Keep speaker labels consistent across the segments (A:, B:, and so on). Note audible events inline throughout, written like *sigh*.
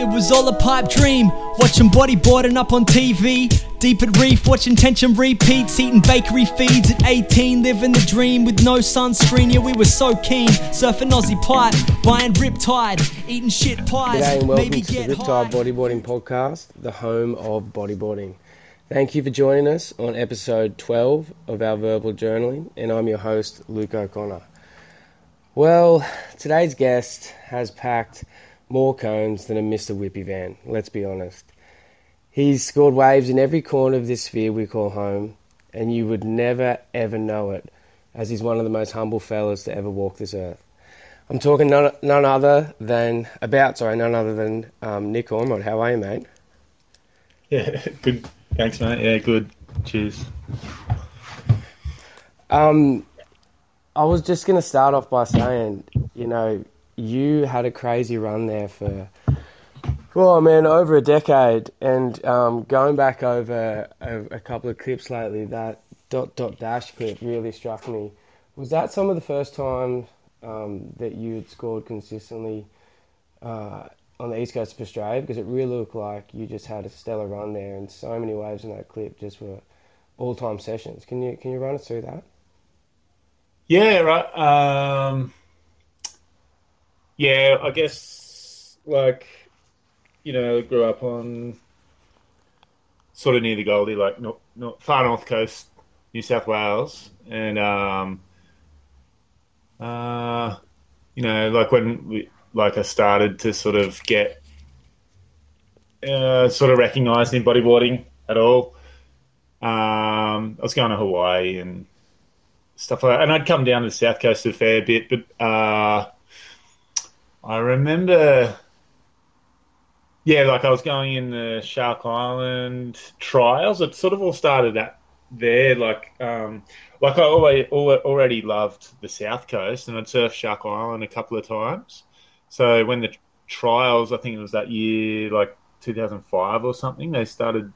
A: It was all a pipe dream, watching bodyboarding up on TV. Deep at reef, watching tension repeats, eating bakery feeds at 18, living the dream with no sunscreen. Yeah, we were so keen, surfing Aussie pipe, buying Riptide, eating shit pies.
B: G'day and welcome
A: maybe
B: to the Riptide. Bodyboarding Podcast, the home of bodyboarding. Thank you for joining us on episode 12 of our verbal journaling, and I'm your host, Luke O'Connor. Well, today's guest has packed more cones than a Mr. Whippy van, let's be honest. He's scored waves in every corner of this sphere we call home, and you would never ever know it, as he's one of the most humble fellas to ever walk this earth. I'm talking none, none other than about sorry, none other than um, Nick Ormerod. How are you, mate? *laughs*
C: Yeah, good. Thanks, mate. Yeah, good. Cheers.
B: Um, I was just going to start off by saying, you know, you had a crazy run there for, well, man, over a decade, and um, going back over a, a couple of clips lately, that dot dot dash clip really struck me. Was that some of the first time um, that you had scored consistently uh, on the east coast of Australia? Because it really looked like you just had a stellar run there, and so many waves in that clip just were all-time sessions. Can you can you run us through that?
C: Yeah, right. Um, yeah, I guess like you know, grew up on sort of near the Goldie, like not not far north coast, New South Wales, and um, uh, you know, like when we like I started to sort of get uh, sort of recognised in bodyboarding at all. Um, I was going to Hawaii and stuff like that. And I'd come down to the south coast a fair bit, but uh, I remember, yeah, like I was going in the Shark Island trials. It sort of all started at there, like, um, like I always, already loved the south coast, and I'd surfed Shark Island a couple of times. So when the trials, I think it was that year, like 2005 or something, they started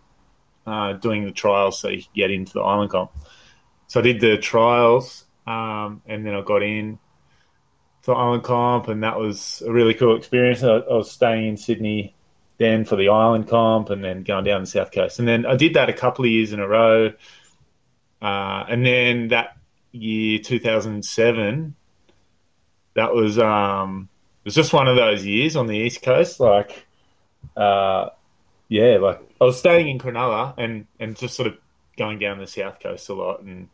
C: uh, doing the trials so you could get into the island comp. So I did the trials, um, and then I got in to Island Comp, and that was a really cool experience. I, I was staying in Sydney then for the Island Comp, and then going down the south coast, and then I did that a couple of years in a row. Uh, and then that year, 2007, that was um, it was just one of those years on the east coast, like. Uh, yeah, like I was staying in Cronulla and, and just sort of going down the south coast a lot and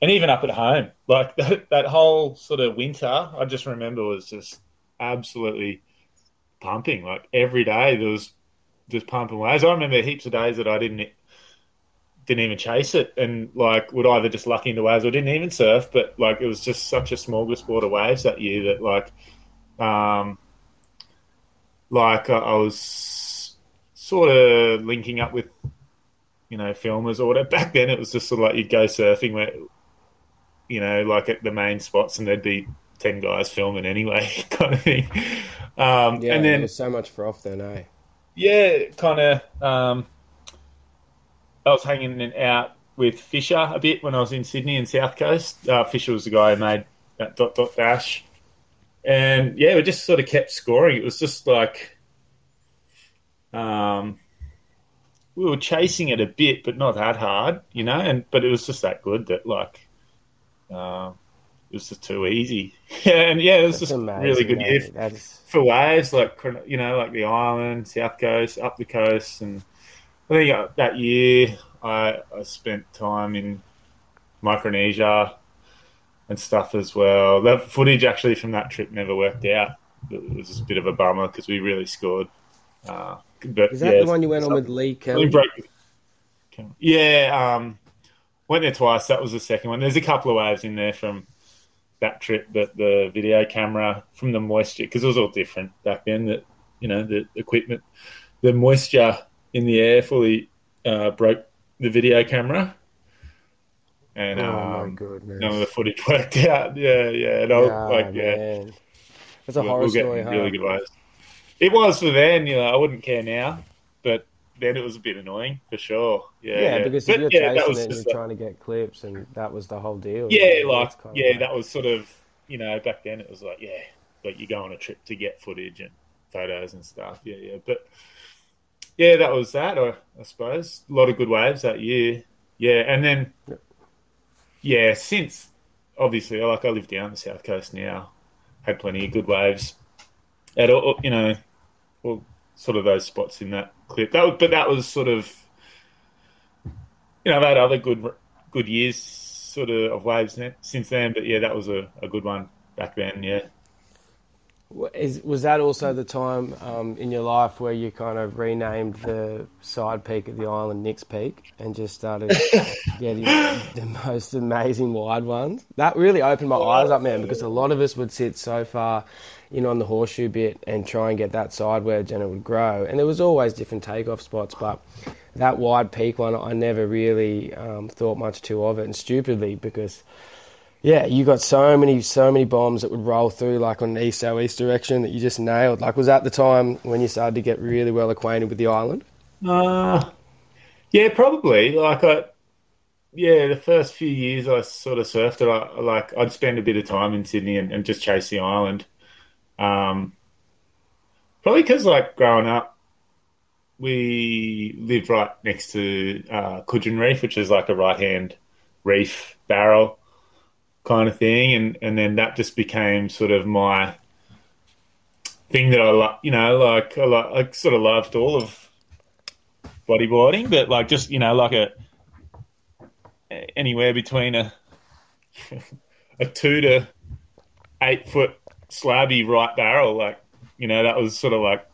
C: and even up at home. Like *laughs* that, that whole sort of winter, I just remember was just absolutely pumping. Like every day there was just pumping waves. I remember heaps of days that I didn't didn't even chase it and like would either just luck into waves or didn't even surf, but like it was just such a smorgasbord of waves that year that like um like I was sort of linking up with you know filmers or whatever. *laughs* Back then, it was just sort of like you'd go surfing where you know like at the main spots, and there'd be ten guys filming anyway, *laughs* kind of thing. Um,
B: Yeah,
C: and then
B: there's so much for off then, eh?
C: yeah, kind of. Um, I was hanging out with Fisher a bit when I was in Sydney and South Coast. Uh, Fisher was the guy who made that dot dot dash, and yeah, we just sort of kept scoring. It was just like, um, we were chasing it a bit, but not that hard, you know. And but it was just that good that like, uh, it was just too easy. *laughs* and yeah, it was
B: That's
C: just
B: amazing.
C: really good year
B: That's
C: for waves, like you know, like the island, south coast, up the coast, and I think uh, that year I, I spent time in Micronesia and stuff as well. The footage actually from that trip never worked out. It was just a bit of a bummer because we really scored. Uh, but
B: is that
C: yeah,
B: the one you went on with Lee Kelly?
C: Yeah, um, went there twice. That was the second one. There's a couple of waves in there from that trip, but the video camera from the moisture because it was all different back then. That you know the equipment, the moisture in the air fully uh, broke the video camera, and
B: Oh my
C: um,
B: goodness!
C: none of the footage *laughs* worked out. Yeah, yeah, and I was
B: Ah,
C: like, yeah,
B: man. That's a
C: we'll,
B: horror
C: we'll
B: story, huh?
C: really good waves. It was for then, you know. I wouldn't care now, but then it was a bit annoying for sure. Yeah,
B: Yeah, because
C: But,
B: you're
C: yeah,
B: chasing it you're
C: a-
B: trying to get clips, and that was the whole deal.
C: yeah, like yeah, that was sort of you know back then it was like yeah, like you go on a trip to get footage and photos and stuff. Yeah, yeah. But yeah, that was that. I, I suppose a lot of good waves that year. Yeah, and then yeah, since obviously, like I live down the south coast now, had plenty of good waves at all. You know, well, sort of those spots in that clip. That, was, but that was sort of you know, I've had other good good years sort of of waves since then. But yeah, that was a, a good one back then. Yeah.
B: Is, was that also the time um, in your life where you kind of renamed the side peak of the island Nick's Peak and just started *laughs* getting the most amazing wide ones? That really opened my eyes up, man, because a lot of us would sit so far, know, on the horseshoe bit and try and get that side wedge and it would grow. And there was always different takeoff spots, but that wide peak one, I never really um, thought much too of it, and stupidly because yeah, you got so many, so many bombs that would roll through like on an east southeast direction that you just nailed. Like, was that the time when you started to get really well acquainted with the island?
C: Uh, yeah, probably. Like, I, yeah, the first few years I sort of surfed it. I, like, I'd spend a bit of time in Sydney and, and just chase the island. Um, probably because, like, growing up, we lived right next to uh, Cudgen Reef, which is like a right hand reef barrel kind of thing, and and then that just became sort of my thing that I like. You know, like I, like, I sort of loved all of bodyboarding, but like just you know, like a anywhere between a *laughs* a two to eight foot slabby right barrel, like you know, that was sort of like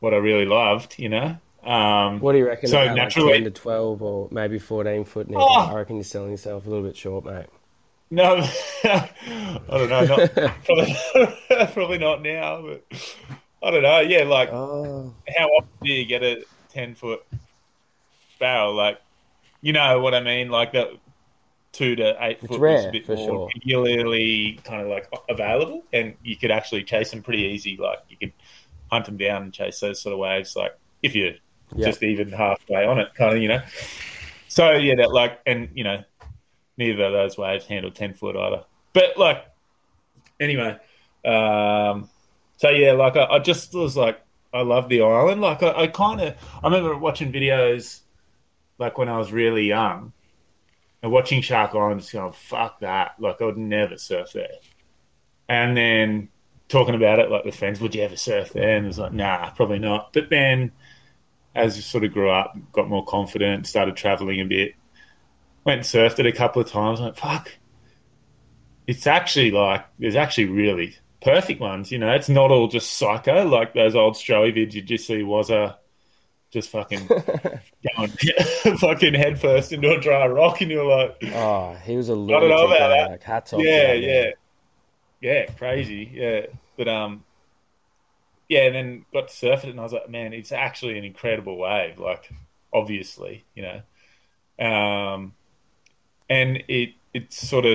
C: what I really loved. You know. Um,
B: what do you reckon? So naturally, like 10 to 12 or maybe 14 foot now. Oh, I reckon you're selling yourself a little bit short, mate.
C: No, *laughs* I don't know. Not, *laughs* probably, *laughs* probably not now, but I don't know. Yeah, like oh. how often do you get a 10 foot barrel? Like, you know what I mean? Like that two to eight it's foot rare, a bit more sure. regularly kind of like available, and you could actually chase them pretty easy. Like you could hunt them down and chase those sort of waves. Like if you yep. just even halfway on it, kind of, you know. So yeah, that like, and you know, neither of those waves handle ten foot either. But like, anyway, um, so yeah, like I, I just was like, I love the island. Like I, I kind of, I remember watching videos like when I was really young and watching Shark Island, just going, fuck that. Like I would never surf there. And then talking about it like with friends, would you ever surf there? And it was like, nah, probably not. But then as you sort of grew up, got more confident, started traveling a bit, went and surfed it a couple of times. I'm like, fuck, it's actually like there's actually really perfect ones. You know, it's not all just psycho like those old Stroey vids you just see was a just fucking *laughs* going *laughs* fucking headfirst into a dry rock, and you're like,
B: oh, he was a little. I don't know about that. Like, hats off.
C: Yeah, yeah, yeah, crazy. Yeah, but um, yeah, and then got to surf it, and I was like, man, it's actually an incredible wave. Like, obviously, you know, um, and it it's sort of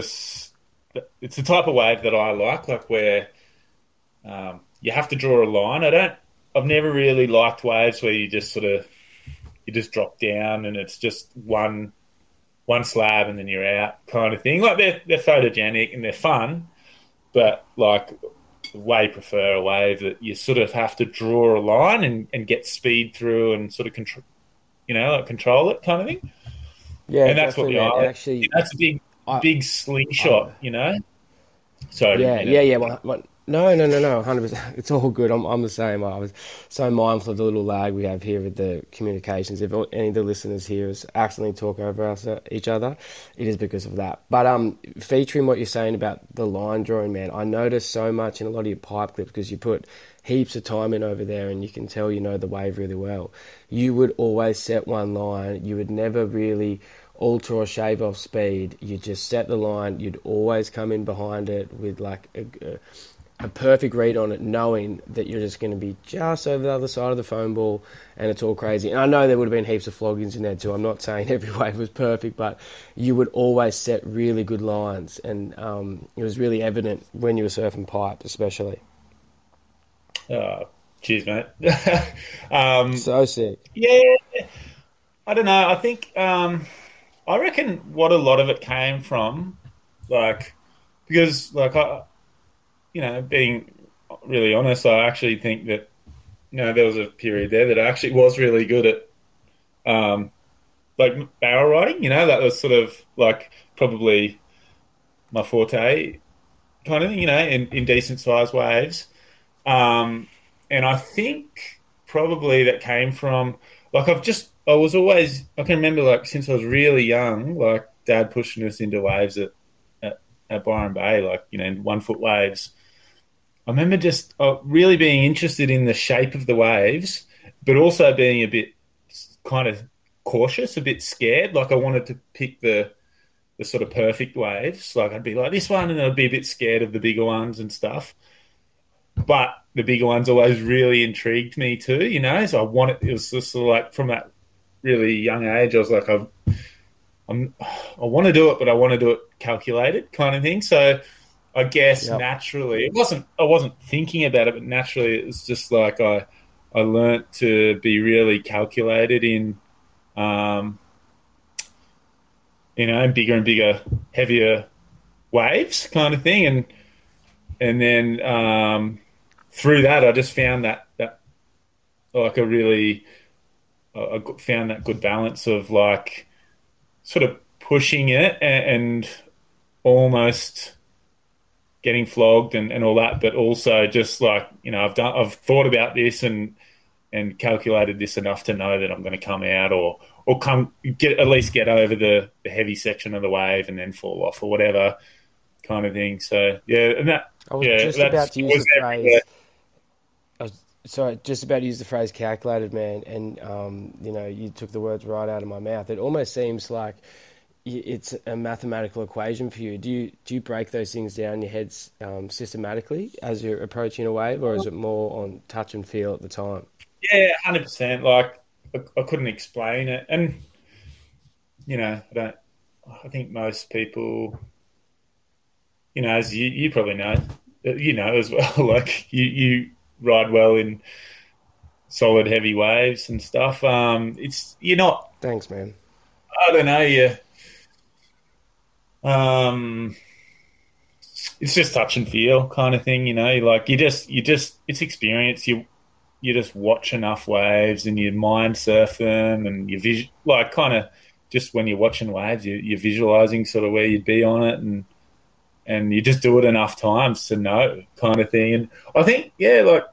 C: it's the type of wave that I like, like where um, you have to draw a line. I don't. I've never really liked waves where you just sort of you just drop down and it's just one one slab and then you're out kind of thing. Like they're they're photogenic and they're fun, but like way prefer a wave that you sort of have to draw a line and, and get speed through and sort of control, you know, like control it kind of thing.
B: Yeah,
C: and that's what we are. Actually, that's a big, I, big slingshot, I, you know. So
B: yeah, yeah, yeah. Well, well, no, no, no, no, hundred percent. *laughs* It's all good. I'm, I'm the same. I was so mindful of the little lag we have here with the communications. If any of the listeners here is accidentally talk over us, uh, each other, it is because of that. But um, featuring what you're saying about the line drawing, man, I noticed so much in a lot of your pipe clips because you put heaps of time in over there, and you can tell you know the wave really well. You would always set one line. You would never really alter or shave off speed. You just set the line. You'd always come in behind it with like a, a a perfect read on it, knowing that you're just going to be just over the other side of the foam ball and it's all crazy. And I know there would have been heaps of floggings in there too. I'm not saying *laughs* every wave was perfect, but you would always set really good lines. And um, it was really evident when you were surfing pipe, especially.
C: Oh, cheers, mate. *laughs* um,
B: so sick.
C: Yeah. I don't know. I think, um, I reckon what a lot of it came from, like, because, like, I, you know, being really honest, I actually think that you know there was a period there that I actually was really good at, um, like barrel riding. You know, that was sort of like probably my forte kind of thing. You know, in, in decent sized waves, um, and I think probably that came from like I've just I was always I can remember like since I was really young, like dad pushing us into waves at at, at Byron Bay, like you know, one foot waves. I remember just uh, really being interested in the shape of the waves, but also being a bit kind of cautious, a bit scared. Like I wanted to pick the the sort of perfect waves. Like I'd be like this one, and I'd be a bit scared of the bigger ones and stuff. But the bigger ones always really intrigued me too, you know. So I wanted it was just sort of like from that really young age, I was like, I've, I'm, I want to do it, but I want to do it calculated, kind of thing. So I guess yep. naturally, it wasn't. I wasn't thinking about it, but naturally, it was just like I, I learnt to be really calculated in, um, you know, bigger and bigger, heavier waves, kind of thing, and and then um, through that, I just found that that like a really, I found that good balance of like sort of pushing it and, and almost getting flogged and, and all that, but also just like you know, I've done, I've thought about this and and calculated this enough to know that I'm going to come out or or come get at least get over the, the heavy section of the wave and then fall off or whatever kind of thing. So yeah, and that
B: I was
C: yeah,
B: just about to use the phrase. I was sorry, just about to use the phrase "calculated," man, and um, you know, you took the words right out of my mouth. It almost seems like it's a mathematical equation for you. Do you do you break those things down in your heads um, systematically as you're approaching a wave, or is it more on touch and feel at the time?
C: Yeah, hundred percent. Like I, I, couldn't explain it, and you know, I don't. I think most people, you know, as you you probably know, uh, you know as well. *laughs* Like you you ride well in solid heavy waves and stuff. Um, it's you're not.
B: Thanks, man.
C: I don't know. You um, it's just touch and feel kind of thing, you know. Like you just, you just, it's experience. You, you just watch enough waves and you mind surf them, and you vis- like kind of just when you're watching waves, you, you're visualizing sort of where you'd be on it, and and you just do it enough times to know kind of thing. And I think, yeah, like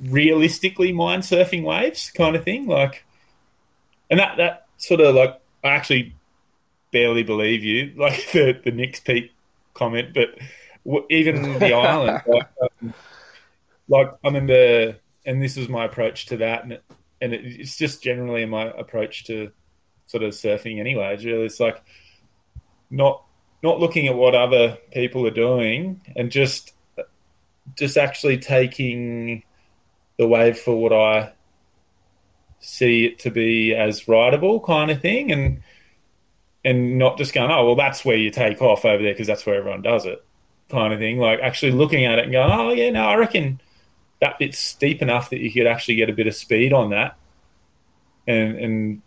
C: realistically mind surfing waves kind of thing, like, and that that sort of like I actually barely believe you, *laughs* like the the Nick's Peak comment, but even *laughs* the island, like, um, like I remember, and this was my approach to that, and it, and it, it's just generally my approach to sort of surfing anyway. It's really, it's like not not looking at what other people are doing and just just actually taking the wave for what I see it to be as rideable kind of thing and and not just going, oh, well, that's where you take off over there because that's where everyone does it, kind of thing. Like actually looking at it and going, oh, yeah, no, I reckon that bit's steep enough that you could actually get a bit of speed on that, and and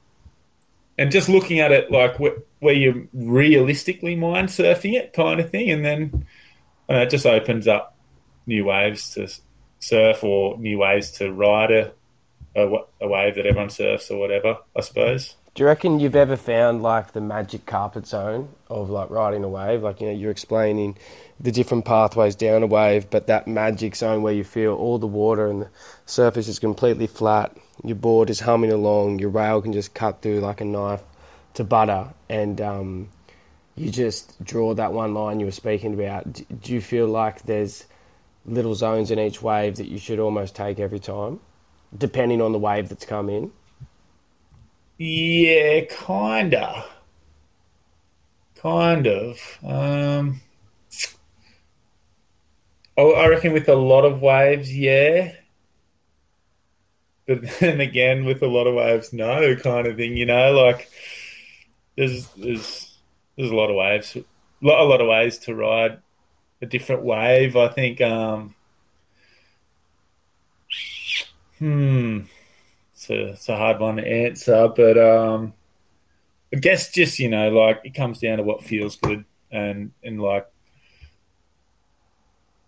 C: and just looking at it like where, where you realistically mind surfing it, kind of thing, and then and it just opens up new waves to surf or new ways to ride a, a, a wave that everyone surfs or whatever, I suppose.
B: Do you reckon you've ever found like the magic carpet zone of like riding a wave? Like you know, you're explaining the different pathways down a wave, but that magic zone where you feel all the water and the surface is completely flat, your board is humming along, your rail can just cut through like a knife to butter, and um, you just draw that one line you were speaking about. Do you feel like there's little zones in each wave that you should almost take every time, depending on the wave that's come in?
C: Yeah, kinda. Kind of. Um, I reckon with a lot of waves, yeah. But *laughs* then again, with a lot of waves, no, kind of thing. You know, like there's there's there's a lot of waves, a lot, a lot of ways to ride a different wave. I think. Um, hmm it's a, it's a hard one to answer, but um, I guess just you know, like it comes down to what feels good, and and like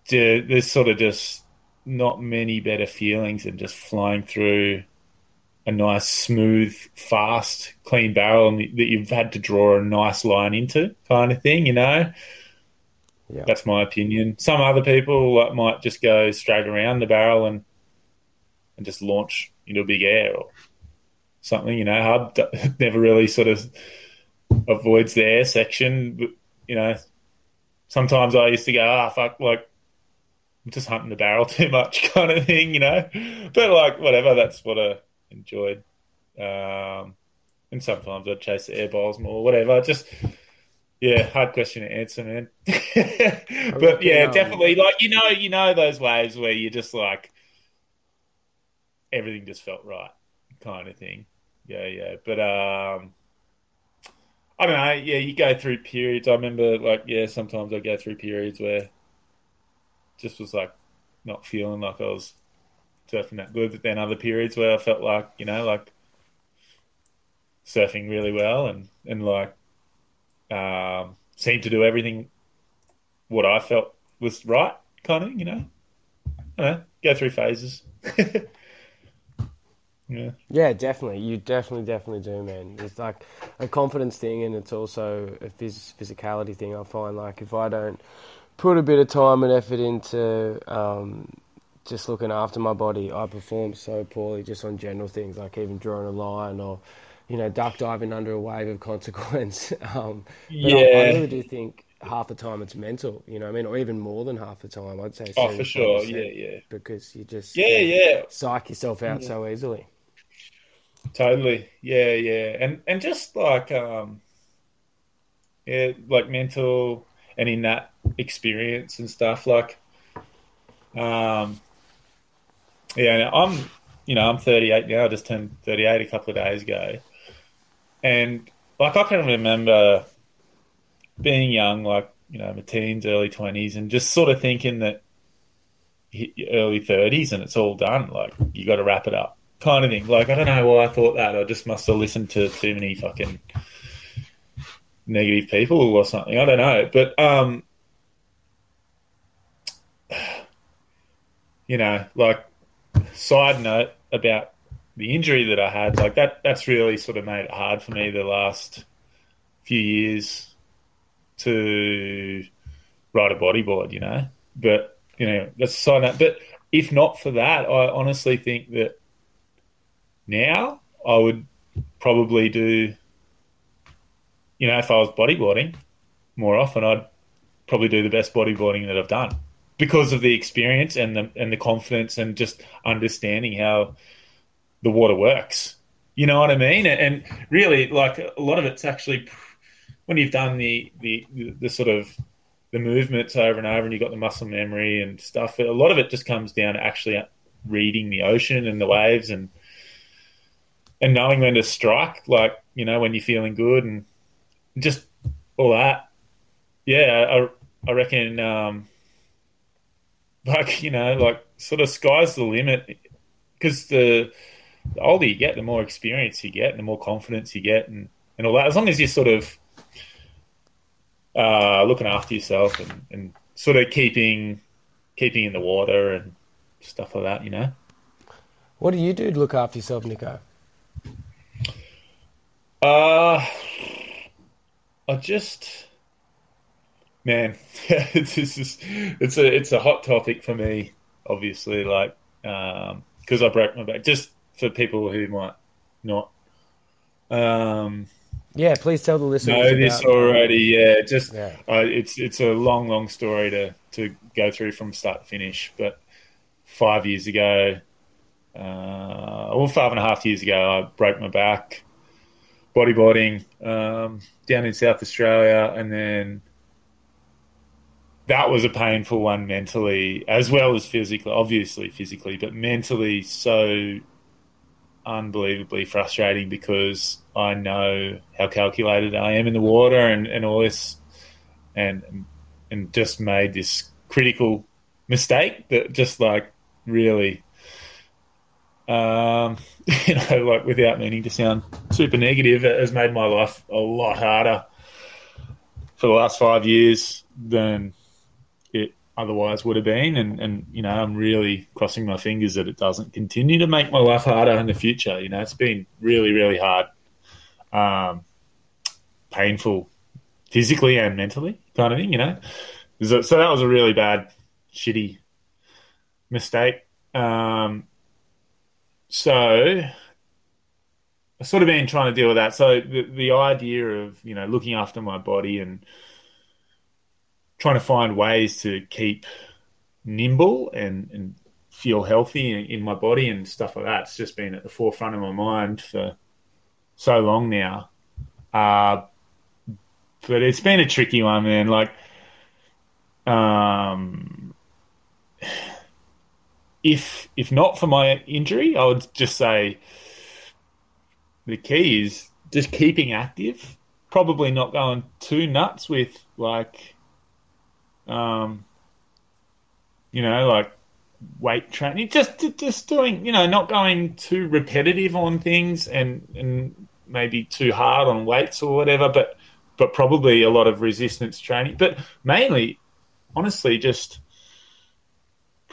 C: there's sort of just not many better feelings than just flying through a nice, smooth, fast, clean barrel that you've had to draw a nice line into, kind of thing. You know, yeah. that's my opinion. Some other people might just go straight around the barrel and and just launch into a big air or something. You know, Hub *laughs* never really sort of avoids the air section. But, you know, sometimes I used to go, ah, oh, fuck, like I'm just hunting the barrel *laughs* too much, kind of thing. You know, but like whatever, that's what I enjoyed. Um, and sometimes I'd chase the air balls more, whatever. Just yeah, hard question to answer, man. *laughs* but yeah, definitely. Like you know, you know those waves where you're just like everything just felt right, kind of thing. Yeah, yeah. But um, I don't know. Yeah, you go through periods. I remember, like, yeah, sometimes I go through periods where just was like not feeling like I was surfing that good. But then other periods where I felt like, you know, like surfing really well and and like um, seemed to do everything what I felt was right, kind of, you know. I know, go through phases. *laughs*
B: yeah. Yeah, definitely. You definitely, definitely do, man. It's like a confidence thing, and it's also a phys- physicality thing. I find like if I don't put a bit of time and effort into um, just looking after my body, I perform so poorly just on general things like even drawing a line or you know duck diving under a wave of *laughs* consequence. um, yeah, I, I, really do think half the time it's mental. You know, I mean, or even more than half the time. I'd say.
C: Oh, for sure. Yeah, yeah.
B: Because you just
C: yeah, yeah,
B: psych yourself out yeah. so easily.
C: Totally. Yeah, yeah, and and just like um, yeah, like mental and in that experience and stuff like um yeah, I'm, you know, I'm 38 now. I just turned 38 a couple of days ago, and like I can remember being young, like you know, my teens, early 20s, and just sort of thinking that early 30s and it's all done. Like you got to wrap it up, kind of thing. Like I don't know why I thought that. I just must have listened to too many fucking negative people or something. I don't know, but um, you know, like side note about the injury that I had, like that, that's really sort of made it hard for me the last few years to ride a bodyboard, you know. But you know, that's a side note. But if not for that, I honestly think that now I would probably do, you know, if I was bodyboarding more often, I'd probably do the best bodyboarding that I've done because of the experience and the and the confidence and just understanding how the water works. You know what I mean? And really, like a lot of it's actually when you've done the the, the sort of the movements over and over, and you've got the muscle memory and stuff. A lot of it just comes down to actually reading the ocean and the waves and and knowing when to strike. Like you know when you're feeling good and just all that. Yeah, I, I reckon. Um, like you know, like sort of sky's the limit because the, the older you get, the more experience you get, and the more confidence you get, and, and all that. As long as you're sort of uh, looking after yourself and, and sort of keeping keeping in the water and stuff like that, you know.
B: What do you do to look after yourself, Nico?
C: Uh, I just man, *laughs* it's just, it's a it's a hot topic for me. Obviously, like because um, I broke my back. Just for people who might not. Um,
B: yeah, please tell the listeners.
C: Know this about, already. Yeah, just yeah. Uh, it's it's a long, long story to to go through from start to finish. But five years ago, uh, well, five and a half years ago, I broke my back bodyboarding um, down in South Australia, and then that was a painful one mentally as well as physically, obviously physically, but mentally so unbelievably frustrating because I know how calculated I am in the water and, and all this and and just made this critical mistake that just like really um, *laughs* you know, like without meaning to sound super negative, it has made my life a lot harder for the last five years than it otherwise would have been. And, and, you know, I'm really crossing my fingers that it doesn't continue to make my life harder in the future. You know, it's been really, really hard, um, painful physically and mentally kind of thing, you know. So, so that was a really bad, shitty mistake. Um, so I've sort of been trying to deal with that. So the, the idea of, you know, looking after my body and trying to find ways to keep nimble and, and feel healthy in, in my body and stuff like that. It's just been at the forefront of my mind for so long now. Uh, but it's been a tricky one, man. Like, um, if if not for my injury, I would just say the key is just keeping active. Probably not going too nuts with like, um, you know, like weight training. Just just doing, you know, not going too repetitive on things and and maybe too hard on weights or whatever, but but probably a lot of resistance training. But mainly, honestly, just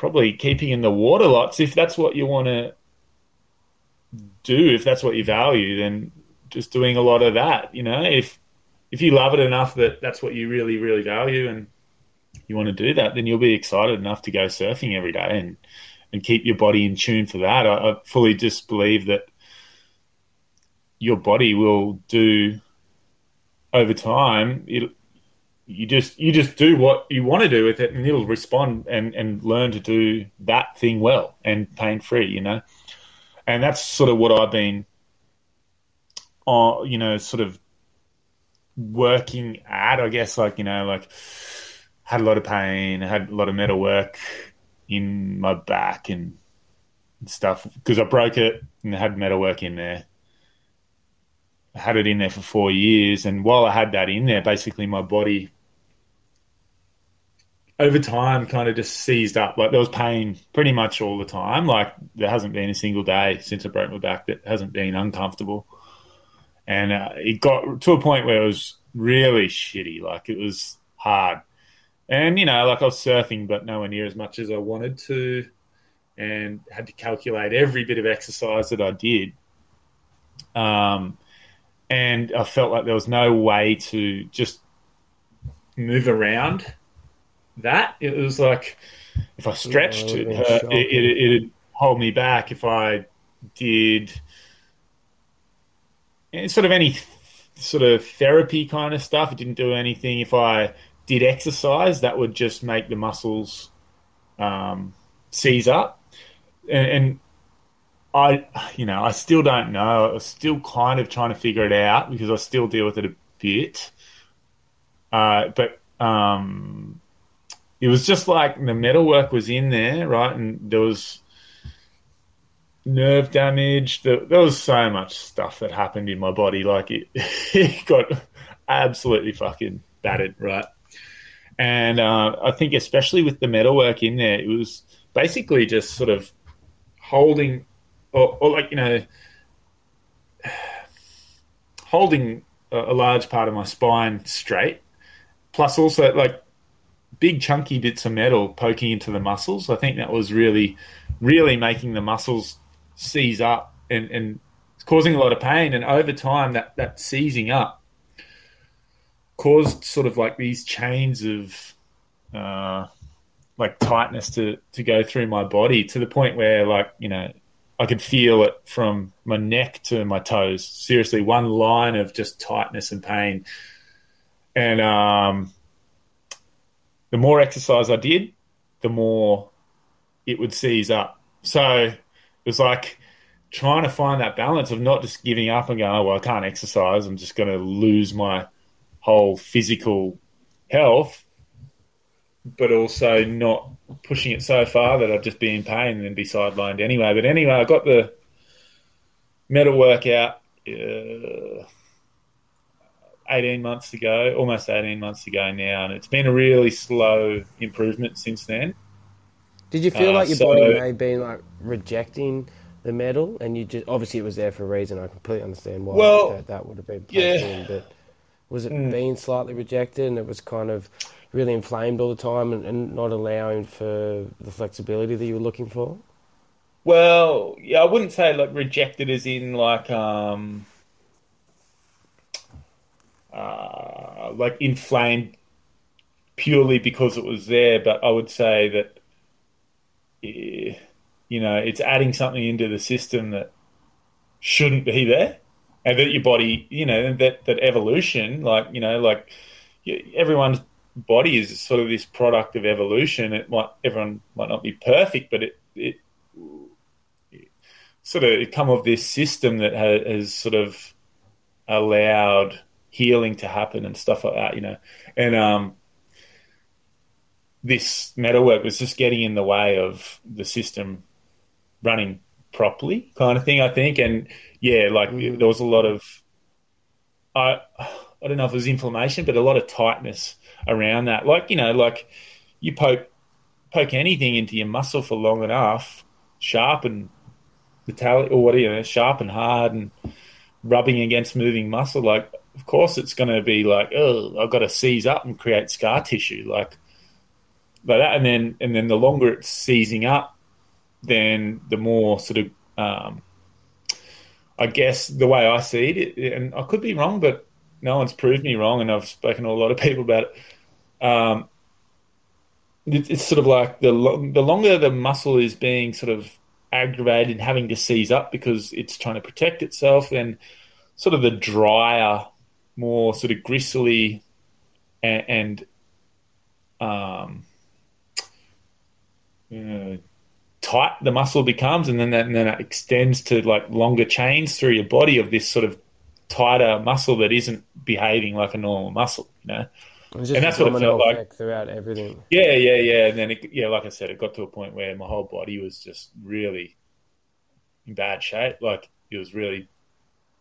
C: probably keeping in the water lots. If that's what you want to do, if that's what you value, then just doing a lot of that. You know, if if you love it enough that that's what you really really value and you want to do that, then you'll be excited enough to go surfing every day and and keep your body in tune for that. I, I fully just believe that your body will do over time. It, you just you just do what you want to do with it, and it'll respond and and learn to do that thing well and pain free. You know, and that's sort of what I've been, uh, you know, sort of working at. I guess like you know like had a lot of pain, had a lot of metal work in my back and stuff because I broke it and had metal work in there. I had it in there for four years, and while I had that in there, basically my body over time kind of just seized up. Like there was pain pretty much all the time. Like there hasn't been a single day since I broke my back that hasn't been uncomfortable. And uh, it got to a point where it was really shitty. Like it was hard. And, you know, like I was surfing, but nowhere near as much as I wanted to. And had to calculate every bit of exercise that I did. Um, and I felt like there was no way to just move around that. It was like if I stretched, yeah, it, hurt, it, it, it'd hold me back. If I did sort of any sort of therapy kind of stuff, it didn't do anything. If I did exercise, that would just make the muscles um, seize up. And, and I, you know, I still don't know. I was still kind of trying to figure it out because I still deal with it a bit. Uh, but um, it was just like the metalwork was in there, right? And there was nerve damage. There, was so much stuff that happened in my body. Like it, *laughs* it got absolutely fucking battered, right? And uh, I think, especially with the metalwork in there, it was basically just sort of holding, or, or like you know, *sighs* holding a large part of my spine straight, plus also like big chunky bits of metal poking into the muscles. I think that was really, really making the muscles seize up and, and causing a lot of pain. And over time, that, that seizing up caused sort of like these chains of uh, like tightness to, to go through my body to the point where like, you know, I could feel it from my neck to my toes. Seriously, one line of just tightness and pain. And um, the more exercise I did, the more it would seize up. So it was like trying to find that balance of not just giving up and going, oh, well, I can't exercise. I'm just going to lose my whole physical health, but also not pushing it so far that I'd just be in pain and then be sidelined anyway. But anyway, I got the metal workout. Uh, 18 months ago, almost 18 months ago now, and it's been a really slow improvement since then.
B: Did you feel uh, like your so, body may have been like rejecting the metal, and you just obviously it was there for a reason. I completely understand why
C: well,
B: that, that would have been
C: yeah.
B: In, but was it mm. being slightly rejected, and it was kind of really inflamed all the time and, and not allowing for the flexibility that you were looking for?
C: Well, yeah, I wouldn't say like rejected as in like um uh, like inflamed purely because it was there, but I would say that eh, you know it's adding something into the system that shouldn't be there, and that your body, you know, that that evolution, like you know, like everyone's body is sort of this product of evolution. It might everyone might not be perfect, but it it, it sort of come of this system that has, has sort of allowed healing to happen and stuff like that, you know. And um, this metalwork was just getting in the way of the system running properly, kind of thing. I think, and yeah, like mm. there was a lot of I I don't know if it was inflammation, but a lot of tightness around that. Like you know, like you poke poke anything into your muscle for long enough, sharp and metallic or what do you know, sharp and hard and rubbing against moving muscle, like of course it's going to be like, oh, I've got to seize up and create scar tissue, like that. And then and then the longer it's seizing up, then the more sort of, um, I guess the way I see it, and I could be wrong, but no one's proved me wrong, and I've spoken to a lot of people about it. Um, it it's sort of like the lo- the longer the muscle is being sort of aggravated and having to seize up because it's trying to protect itself, then sort of the drier, more sort of gristly and, and um, uh, tight the muscle becomes, and then that, and then it extends to like longer chains through your body of this sort of tighter muscle that isn't behaving like a normal muscle, you know.
B: and that's what it felt like throughout everything.
C: Yeah, yeah, yeah. And then, it, yeah, like I said, it got to a point where my whole body was just really in bad shape. Like it was really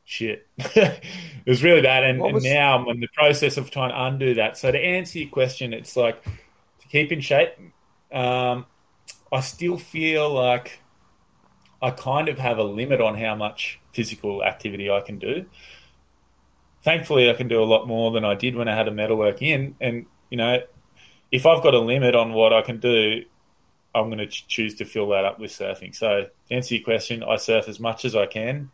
C: shit. *laughs* it was really bad. And, was... and, now I'm in the process of trying to undo that. So to answer your question, it's like to keep in shape. Um, I still feel like I kind of have a limit on how much physical activity I can do. Thankfully, I can do a lot more than I did when I had a metalwork in. And, you know, if I've got a limit on what I can do, I'm going to ch- choose to fill that up with surfing. So, to answer your question, I surf as much as I can,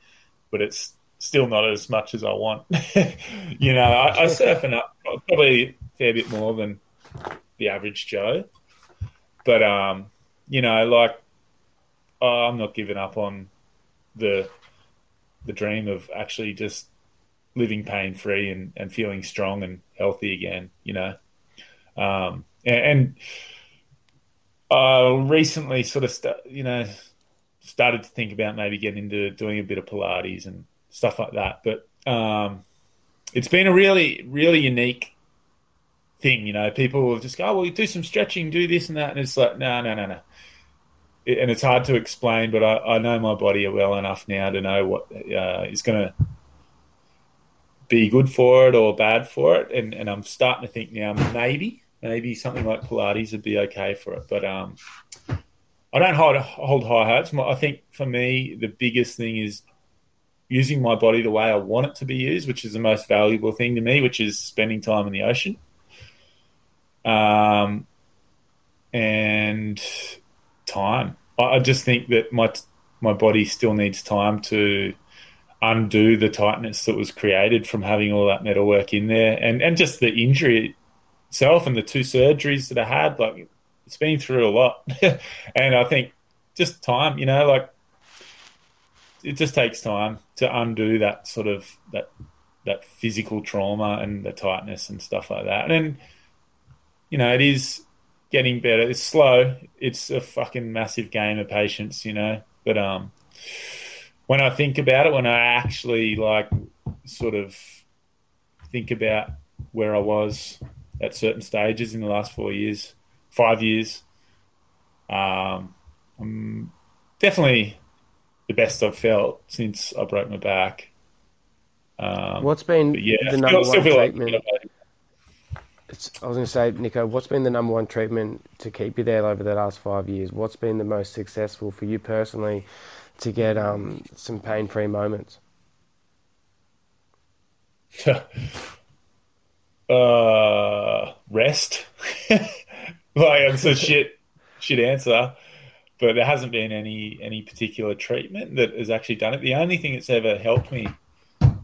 C: but it's still not as much as I want. *laughs* you know, I, I surf enough, probably a fair bit more than the average Joe. But um, you know, like oh, I'm not giving up on the the dream of actually just living pain free and, and feeling strong and healthy again, you know. Um, and, and I recently sort of, st- you know, started to think about maybe getting into doing a bit of Pilates and stuff like that. But um, it's been a really, really unique thing. You know, people will just go, oh, well, do some stretching, do this and that. And it's like, no, no, no, no and it's hard to explain, but I, I, know my body well enough now to know what uh, is going to be good for it or bad for it, and, and I'm starting to think now maybe maybe something like Pilates would be okay for it, but um, I don't hold hold high hopes. I think for me the biggest thing is using my body the way I want it to be used, which is the most valuable thing to me, which is spending time in the ocean. Um, and time. I, just think that my my body still needs time to undo the tightness that was created from having all that metal work in there, and and just the injury itself and the two surgeries that I had. Like it's been through a lot, *laughs* and I think just time. You know, like it just takes time to undo that sort of that that physical trauma and the tightness and stuff like that. And then, you know, it is getting better. It's slow. It's a fucking massive game of patience, you know. But um, when I think about it, when I actually like sort of think about where I was at certain stages in the last four years, five years, um, I'm definitely the best I've felt since I broke my back.
B: Um, What's been yeah, the number one treatment? Like, it's, I was going to say, Nico, what's been the number one treatment to keep you there over the last five years? What's been the most successful for you personally to get um, some pain-free moments? *laughs*
C: Uh, rest. like it's a shit shit answer, but there hasn't been any any particular treatment that has actually done it. The only thing that's ever helped me,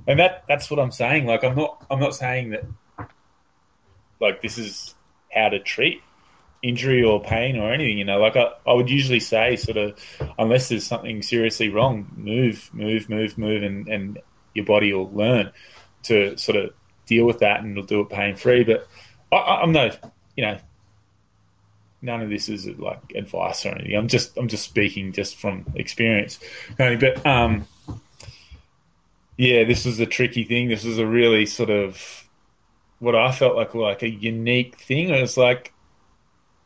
C: and that that's what I'm saying. Like I'm not I'm not saying that like this is how to treat injury or pain or anything. You know, like I, I would usually say, sort of, unless there's something seriously wrong, move, move, move, move, and and your body will learn to sort of deal with that and it'll do it pain free. But I, am no, you know, none of this is like advice or anything. I'm just I'm just speaking just from experience. But um, yeah, this was a tricky thing. This was a really sort of what I felt like like a unique thing. It was like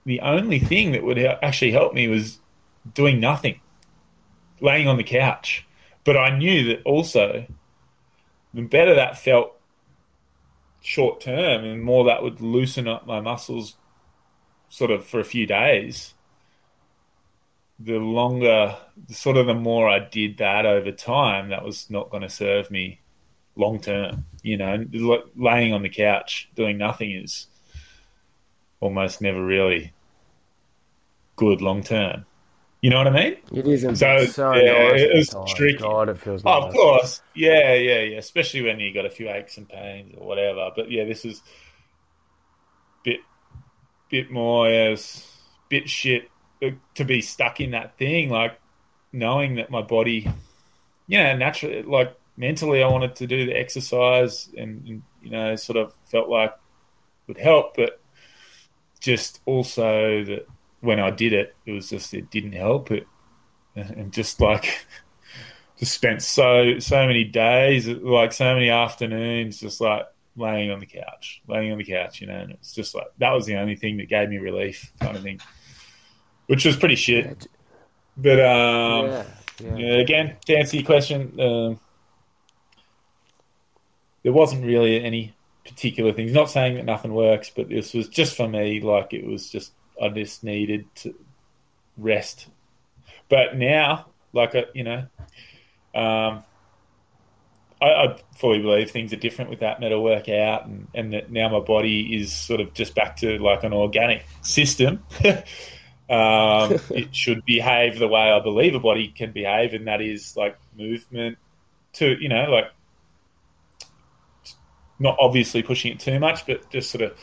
C: the only thing that would actually help me was doing nothing, laying on the couch. But I knew that also, the better that felt short term and more that would loosen up my muscles sort of for a few days, the longer, sort of the more I did that over time, that was not going to serve me long term. You know, laying on the couch doing nothing is almost never really good long term. You know what I mean?
B: It isn't. So, so yeah, nice it was
C: tricky.
B: God, it feels.
C: Oh, nice. Of course, yeah, yeah, yeah. Especially when you got a few aches and pains or whatever. But yeah, this is bit more, as bit shit uh, to be stuck in that thing. Like knowing that my body, you know, naturally, like mentally, I wanted to do the exercise, and, and you know, sort of felt like would help, but just also that when I did it, it was just it didn't help it, and just like *laughs* just spent so so many days, like so many afternoons, just like laying on the couch, laying on the couch, you know, and it's just like that was the only thing that gave me relief, kind of thing, which was pretty shit. But um, yeah, yeah. again, to answer your question, um, there wasn't really any particular things. Not saying that nothing works, but this was just for me like it was just I just needed to rest. But now, like, a, you know, um, I, I, fully believe things are different with that metal workout, and, and that now my body is sort of just back to like an organic system. *laughs* um, *laughs* it should behave the way I believe a body can behave, and that is like movement to, you know, like not obviously pushing it too much, but just sort of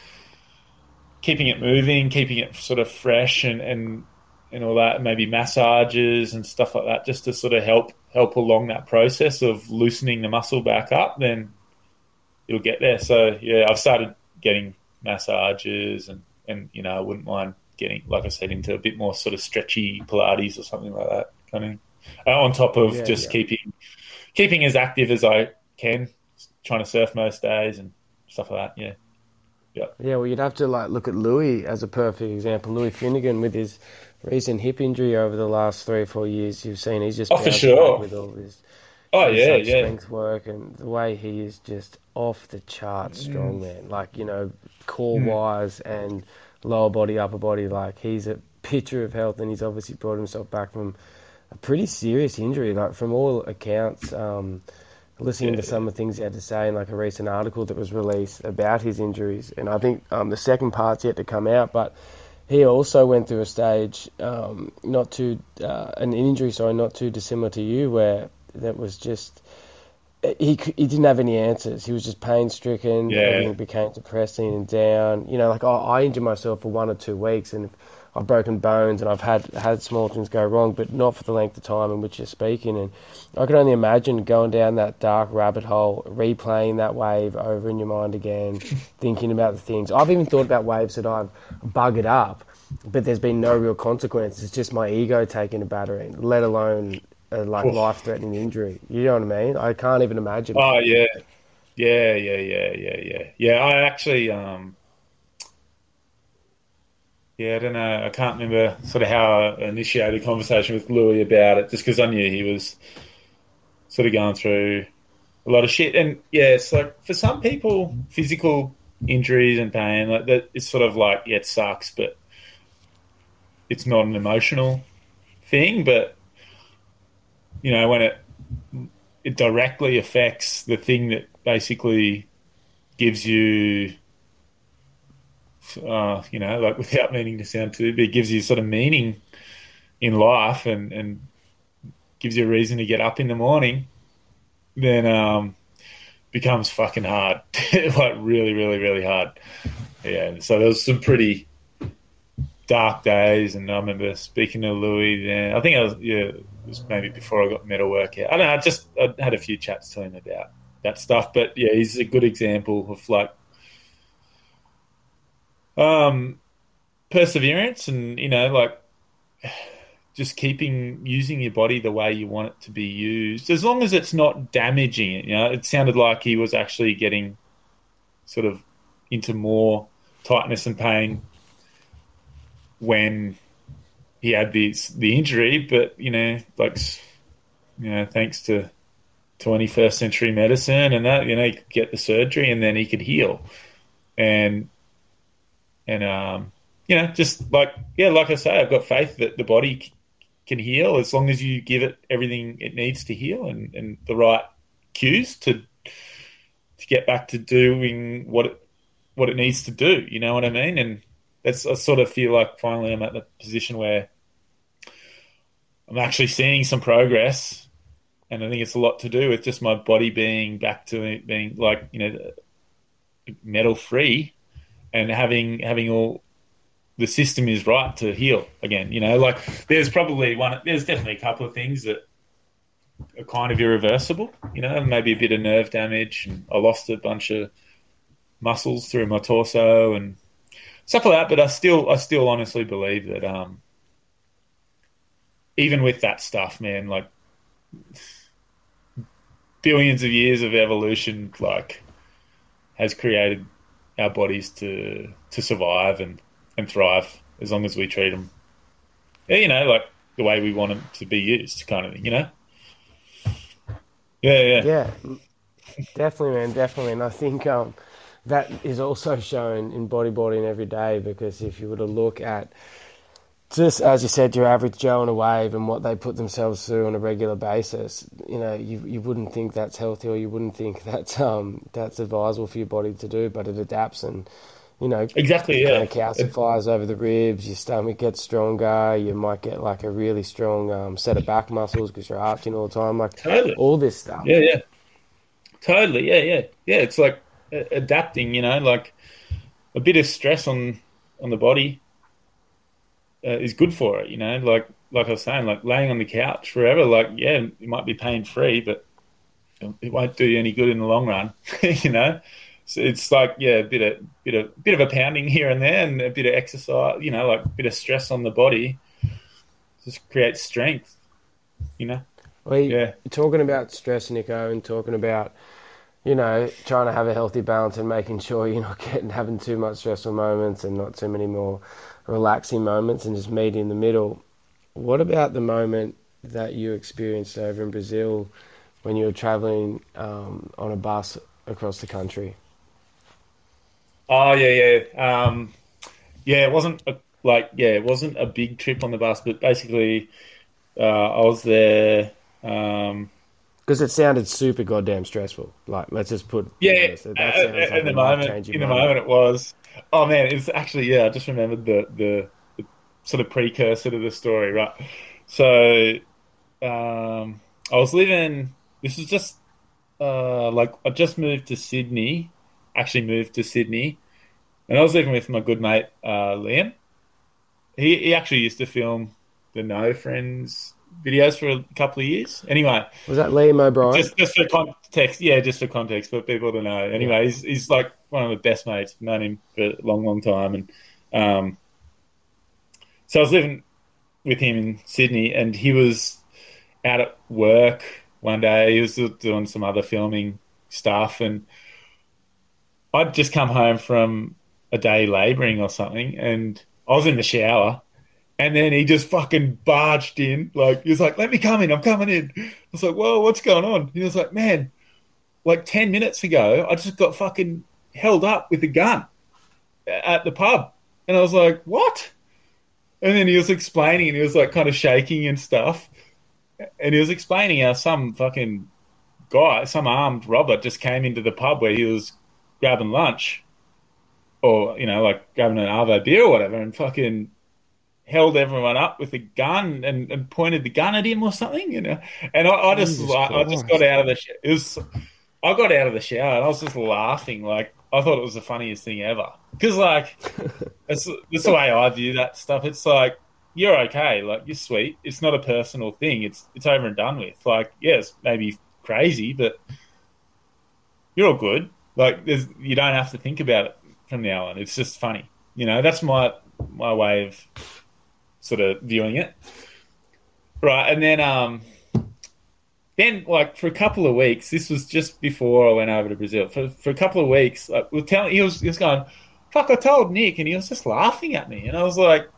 C: keeping it moving, keeping it sort of fresh and, and and all that, maybe massages and stuff like that, just to sort of help help along that process of loosening the muscle back up, then you'll get there. So yeah, I've started getting massages and and you know I wouldn't mind getting, like I said, into a bit more sort of stretchy Pilates or something like that, kind of uh, on top of yeah, just yeah. keeping keeping as active as I can, trying to surf most days and stuff like that. Yeah.
B: Yeah. Yeah, well, you'd have to like look at Louis as a perfect example. Louis Finnegan with his recent hip injury over the last three or four years. You've seen he's just
C: oh, for sure
B: with all his
C: oh yeah yeah
B: strength work and the way he is just off the chart strong mm. man. Like you know, core mm. wise and lower body, upper body. Like he's a *laughs* picture of health, and he's obviously brought himself back from a pretty serious injury. Like from all accounts. Um, listening yeah. to some of the things he had to say in like a recent article that was released about his injuries, and I think um, the second part's yet to come out, but he also went through a stage, um, not too uh, an injury, sorry, not too dissimilar to you, where that was just he he didn't have any answers. He was just pain stricken.
C: Yeah.
B: Everything became depressing and down. You know, like I, I injured myself for one or two weeks, and I've broken bones and I've had had small things go wrong, but not for the length of time in which you're speaking. And I can only imagine going down that dark rabbit hole, replaying that wave over in your mind again, *laughs* thinking about the things. I've even thought about waves that I've buggered up, but there's been no real consequence. It's just my ego taking a battering, let alone a like life-threatening injury. You know what I mean? I can't even imagine.
C: Oh yeah, yeah, yeah, yeah, yeah, yeah. Yeah, I actually um yeah, I don't know. I can't remember sort of how I initiated a conversation with Louis about it, just because I knew he was sort of going through a lot of shit. And yeah, it's like for some people, physical injuries and pain like that, it's sort of like yeah, it sucks, but it's not an emotional thing. But you know, when it it directly affects the thing that basically gives you uh, you know, like *laughs* without meaning to sound too big, gives you sort of meaning in life and, and gives you a reason to get up in the morning, then um, becomes fucking hard, *laughs* like really, really, really hard. Yeah, so there was some pretty dark days, and I remember speaking to Louis. Then I think I was yeah, it was maybe before I got metal workout. I don't know. I just I had a few chats to him about that stuff, but yeah, he's a good example of like um perseverance and you know like *sighs* just keeping using your body the way you want it to be used, as long as it's not damaging it. You know, it sounded like he was actually getting sort of into more tightness and pain when he had the the injury, but you know, like you know, thanks to 21st century medicine and that, you know, he could get the surgery and then he could heal, and and um, you know, just like yeah, like I say, I've got faith that the body can heal as long as you give it everything it needs to heal and, and the right cues to to get back to doing what it what it needs to do. You know what I mean? And that's I sort of feel like finally I'm at the position where I'm actually seeing some progress, and I think it's a lot to do with just my body being back to being like you know metal free and having having all the system is right to heal again. You know, like there's probably one, there's definitely a couple of things that are kind of irreversible. You know, maybe a bit of nerve damage, and I lost a bunch of muscles through my torso and stuff like that. But I still, I still honestly believe that, um, even with that stuff, man, like billions of years of evolution, like has created our bodies to to survive and and thrive as long as we treat them, yeah, you know, like the way we want them to be used, kind of thing, you know. Yeah, yeah,
B: yeah, definitely, man, definitely, and I think um, that is also shown in bodyboarding every day because if you were to look at just as you said, your average Joe on a wave and what they put themselves through on a regular basis, you know, you you wouldn't think that's healthy or you wouldn't think *laughs* that's um that's advisable for your body to do, but it adapts and you know,
C: exactly, yeah.
B: Kind of calcifies over the ribs. Your stomach gets stronger. You might get like a really strong um, set of back muscles because you're arching all the time. Like
C: totally.
B: all this stuff.
C: Yeah, yeah, totally. Yeah, yeah, yeah. It's like adapting. You know, like a bit of stress on on the body uh, is good for it. You know, like like I was saying, like laying on the couch forever. Like, yeah, it might be pain free, but it won't do you any good in the long run. *laughs* you know so it's like yeah, a bit of bit of bit of a pounding here and there, and a bit of exercise. You know, like a bit of stress on the body, just creates strength. You know.
B: Well, yeah. Talking about stress, Nico, and talking about you know trying to have a healthy balance and making sure you're not getting having too much stressful moments and not too many more relaxing moments, and just meeting in the middle. What about the moment that you experienced over in Brazil when you were traveling um, on a bus across the country?
C: Oh yeah, yeah, um, yeah. It wasn't a, like yeah, it wasn't a big trip on the bus, but basically, uh, I was there. Um,
B: because it sounded super goddamn stressful. Like, let's just put
C: yeah. That at, like in the moment, in the moment, it was. Oh man, it's actually yeah. I just remembered the, the, the sort of precursor to the story, right? So, um, I was living. This is just uh, like I just moved to Sydney actually moved to Sydney, and I was living with my good mate uh, Liam. He he actually used to film the No Friends videos for a couple of years. Anyway,
B: was that Liam O'Brien?
C: Just, just for context, yeah, just for context for people to know. Anyway, he's he's like one of the best mates. Known him for a long, long time, and um, so I was living with him in Sydney, and he was out at work one day. He was doing some other filming stuff, and I'd just come home from a day labouring or something, and I was in the shower, and then he just fucking barged in. Like he was like, "Let me come in. I'm coming in." I was like, "Whoa, what's going on?" He was like, "Man, like ten minutes ago, I just got fucking held up with a gun at the pub," and I was like, "What?" And then he was explaining, and he was like kind of shaking and stuff, and he was explaining how some fucking guy, some armed robber, just came into the pub where he was grabbing lunch or you know, like grabbing an Arvo beer or whatever, and fucking held everyone up with a gun and, and pointed the gun at him or something, you know. And I, I just like, I just got out of the sh- it was I got out of the shower and I was just laughing like I thought it was the funniest thing ever because like *laughs* that's, that's the way I view that stuff. It's like you're okay, like you're sweet. It's not a personal thing. It's it's over and done with. Like yes, maybe crazy, but you're all good. Like you don't have to think about it from now on. It's just funny. You know, that's my my way of sort of viewing it. Right, and then um, then like for a couple of weeks, this was just before I went over to Brazil. For for a couple of weeks, like we're telling, he was he was going, "Fuck!" I told Nick, and he was just laughing at me, and I was like,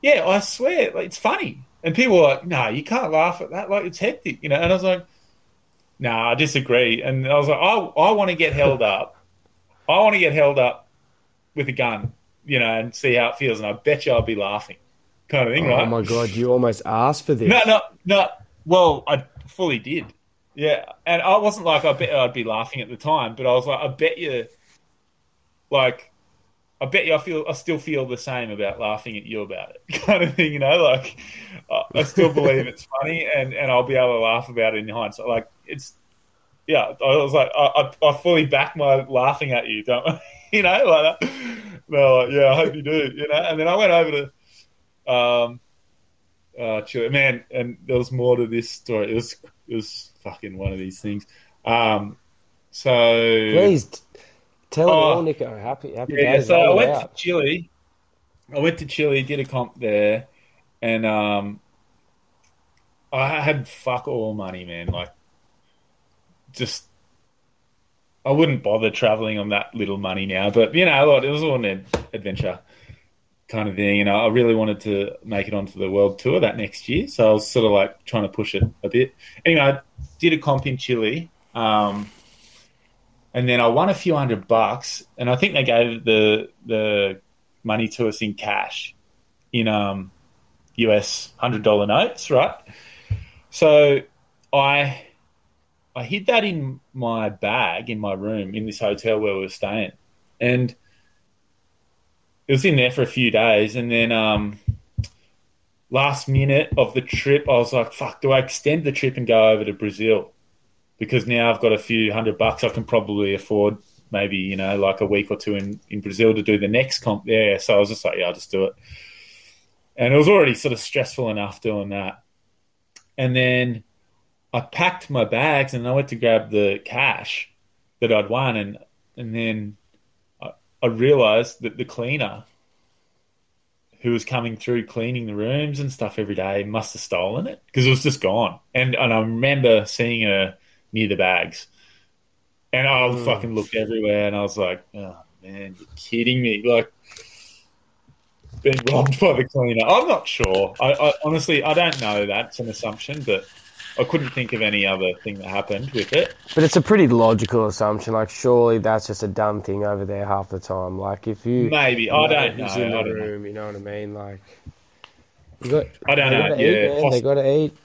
C: "Yeah, I swear, like, it's funny." And people were like, "No, you can't laugh at that. Like it's hectic," you know. And I was like, "No, nah, I disagree." And I was like, "I I want to get held up. I want to get held up with a gun, you know, and see how it feels." And I bet you I'll be laughing, kind of thing,
B: oh,
C: right?
B: Oh my god, you almost asked for this.
C: No, no, no. Well, I fully did. Yeah, and I wasn't like I bet I'd be laughing at the time, but I was like, I bet you, like, I bet you I feel I still feel the same about laughing at you about it, *laughs* kind of thing. You know, like I still believe it's funny, and and I'll be able to laugh about it in hindsight. Like it's, yeah, I was like, I I, I fully back my laughing at you, don't I? *laughs* you know, like that. No, like, yeah, I hope you do. You know, and then I went over to, um, uh, Chile, man, and there was more to this story. It was it was fucking one of these things. Um, so
B: please tell oh, all, Nico. Happy happy
C: yeah,
B: days.
C: So I went out. to Chile. I went to Chile, did a comp there, and um, I had fuck all money, man. Like, just I wouldn't bother traveling on that little money now. But you know, it was all an adventure kind of thing. And I really wanted to make it onto the world tour that next year. So I was sort of like trying to push it a bit. Anyway, I did a comp in Chile. Um, and then I won a few hundred bucks, and I think they gave the the money to us in cash, in um, US hundred dollar notes, right? So I I hid that in my bag in my room in this hotel where we were staying, and it was in there for a few days, and then um, last minute of the trip, I was like, "Fuck, do I extend the trip and go over to Brazil?" Because now I've got a few hundred bucks, I can probably afford maybe you know like a week or two in in Brazil to do the next comp there. So I was just like, "Yeah, I'll just do it." And it was already sort of stressful enough doing that, and then I packed my bags and I went to grab the cash that I'd won, and and then I realised that the cleaner who was coming through cleaning the rooms and stuff every day must have stolen it because it was just gone. And and I remember seeing her near the bags, and I mm. fucking looked everywhere, and I was like, oh man, you're kidding me! Like Been robbed by the cleaner. I'm not sure. I, I honestly I don't know. That's an assumption, but I couldn't think of any other thing that happened with it.
B: But it's a pretty logical assumption. Like, surely that's just a dumb thing over there half the time. Like, if you
C: maybe I don't know.
B: in
C: the
B: room,
C: know.
B: you know what I mean? Like, you got.
C: I don't know. Yeah,
B: eat, they got to eat.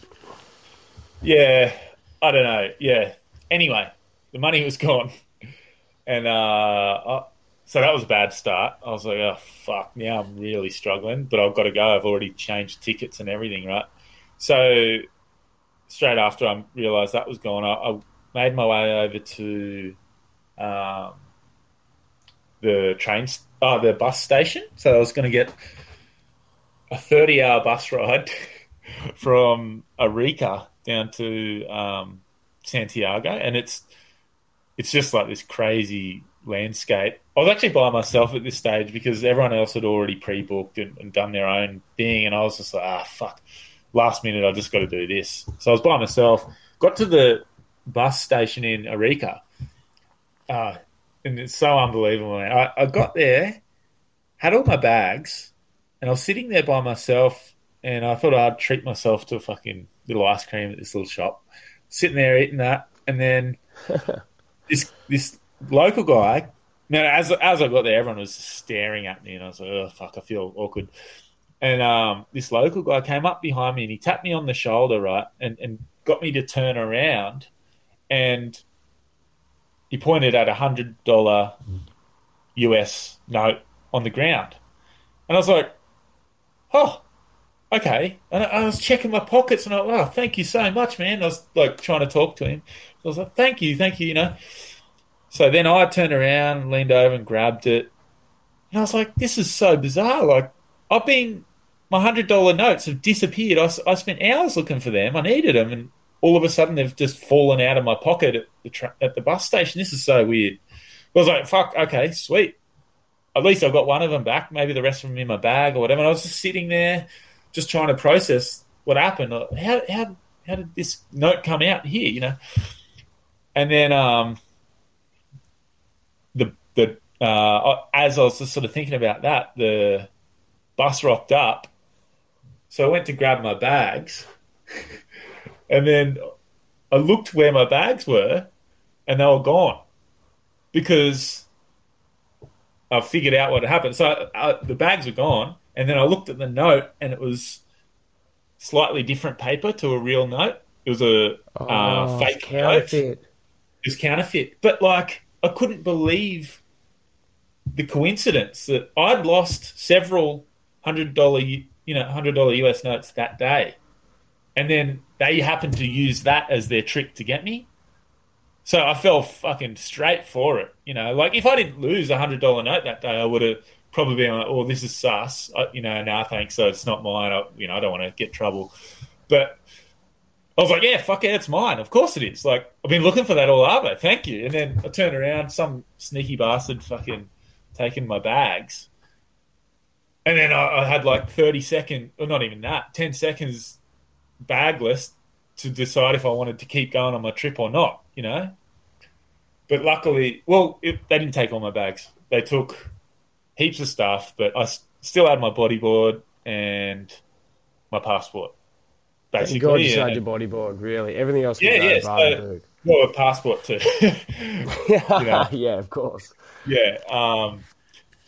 C: Yeah, I don't know. Yeah. Anyway, the money was gone, *laughs* and uh, I, so that was a bad start. I was like, oh fuck, now I'm really struggling, but I've got to go. I've already changed tickets and everything, right? So straight after I realised that was gone, I, I, made my way over to um, the train, uh, the bus station. So I was going to get a thirty-hour bus ride *laughs* from Arica down to um, Santiago, and it's it's just like this crazy landscape. I was actually by myself at this stage because everyone else had already pre-booked and, and done their own thing, and I was just like, ah, fuck last minute, I just got to do this. So I was by myself. Got to the bus station in Arica, uh, and it's so unbelievable. I, I got there, had all my bags, and I was sitting there by myself. And I thought I'd treat myself to a fucking little ice cream at this little shop. Sitting there eating that, and then *laughs* this this local guy. Now, as as I got there, everyone was staring at me, and I was like, "Oh fuck, I feel awkward." And um, this local guy came up behind me and he tapped me on the shoulder, right, and, and got me to turn around. And he pointed at a hundred dollar US note on the ground. And I was like, oh, okay. And I, I was checking my pockets and I was like, oh, thank you so much, man. I was like trying to talk to him. I was like, thank you, thank you, you know. So then I turned around, leaned over and grabbed it. And I was like, this is so bizarre. Like, I've been, my $100 notes have disappeared. I, I spent hours looking for them. I needed them. And all of a sudden they've just fallen out of my pocket at the, tra- at the bus station. This is so weird. I was like, fuck, okay, sweet. At least I've got one of them back. Maybe the rest of them in my bag or whatever. And I was just sitting there, just trying to process what happened. How, how, how did this note come out here, you know? And then, um, the, the, uh, as I was just sort of thinking about that, the bus rocked up. So I went to grab my bags. and then I looked where my bags were and they were gone because I figured out what had happened. So uh, the bags were gone, and then I looked at the note, and it was slightly different paper to a real note. It was a oh, uh, fake counterfeit. Note. It was counterfeit, but like I couldn't believe the coincidence that I'd lost several hundred dollar, you know, hundred dollar US notes that day, and then they happened to use that as their trick to get me. So I fell fucking straight for it. You know, like if I didn't lose a hundred dollar note that day, I would have probably been like, "Oh, this is sus." I, you know, nah, thanks. So it's not mine. I, you know, I don't want to get trouble. But I was like, "Yeah, fuck it, it's mine. Of course it is." Like I've been looking for that all over. Thank you. And then I turned around, some sneaky bastard fucking taking my bags. And then I, I had like thirty seconds, or not even that, ten seconds bagless to decide if I wanted to keep going on my trip or not you know. But luckily, well, it, they didn't take all my bags. They took heaps of stuff, but I s- still had my bodyboard and my passport.
B: Basically, God, you had your bodyboard. Really, everything else.
C: Yeah, yeah. So, well, a passport too. *laughs* *laughs*
B: yeah, yeah, of course.
C: Yeah. Um,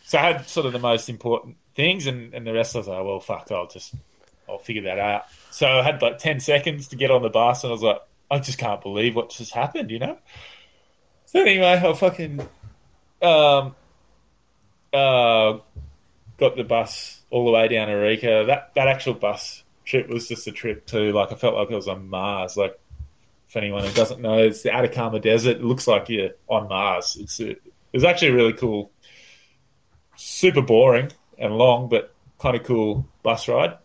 C: so I had sort of the most important things, and, and the was like, well, fuck, I'll just I'll figure that out. So I had like ten seconds to get on the bus, and I was like, I just can't believe what just happened, you know? So anyway, I fucking um uh got the bus all the way down to Arica. That that actual bus trip was just a trip to like I felt like I was on Mars. Like if anyone who doesn't know, it's the Atacama Desert. It looks like you're on Mars. It's it was actually really cool, super boring and long, but kind of cool bus ride.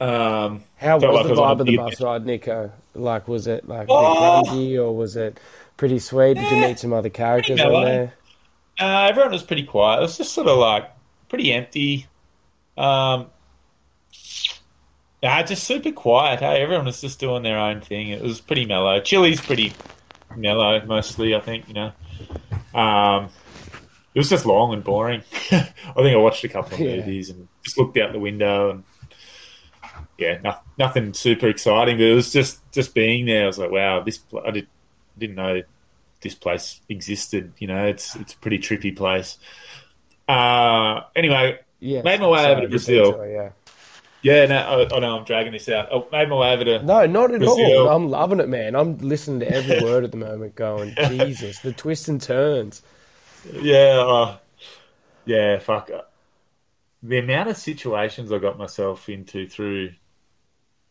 C: Um,
B: How was like the vibe of the bus ride, Nico? Like, was it like oh, grungy or was it pretty sweet? Did you meet some other characters on there?
C: Uh, everyone was pretty quiet. It was just sort of like pretty empty. Um, yeah, just super quiet. Hey, everyone was just doing their own thing. It was pretty mellow. Chile's pretty mellow, mostly. I think you know. Um, it was just long and boring. *laughs* I think I watched a couple of yeah. movies and just looked out the window and yeah, no, nothing super exciting, but it was just just being there. I was like, wow, this I did, didn't know this place existed. You know, it's it's a pretty trippy place. Uh, anyway, yeah, made my way sorry, over to Brazil. yeah. Yeah, no, I, I know I'm dragging this out. I made my way over to
B: no, not at Brazil. all. I'm loving it, man. I'm listening to every *laughs* word at the moment. Going, *laughs* Jesus, the twists and turns.
C: Yeah, uh, yeah, fuck. The amount of situations I got myself into through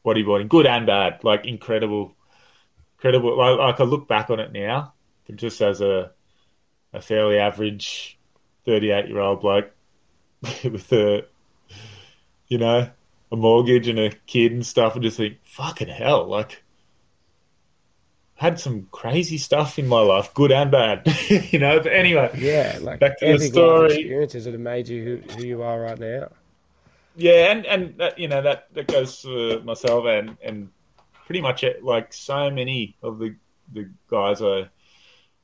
C: bodyboarding, good and bad, like incredible, incredible. Like, like I look back on it now, just as a a fairly average thirty eight year old bloke *laughs* with a you know a mortgage and a kid and stuff, and just think, fucking hell, like had some crazy stuff in my life, good and bad, *laughs* you know. But anyway,
B: yeah, like back to the story. Experiences that have made you who, who you are right now.
C: Yeah, and and that, you know that that goes for myself and and pretty much it, like so many of the the guys I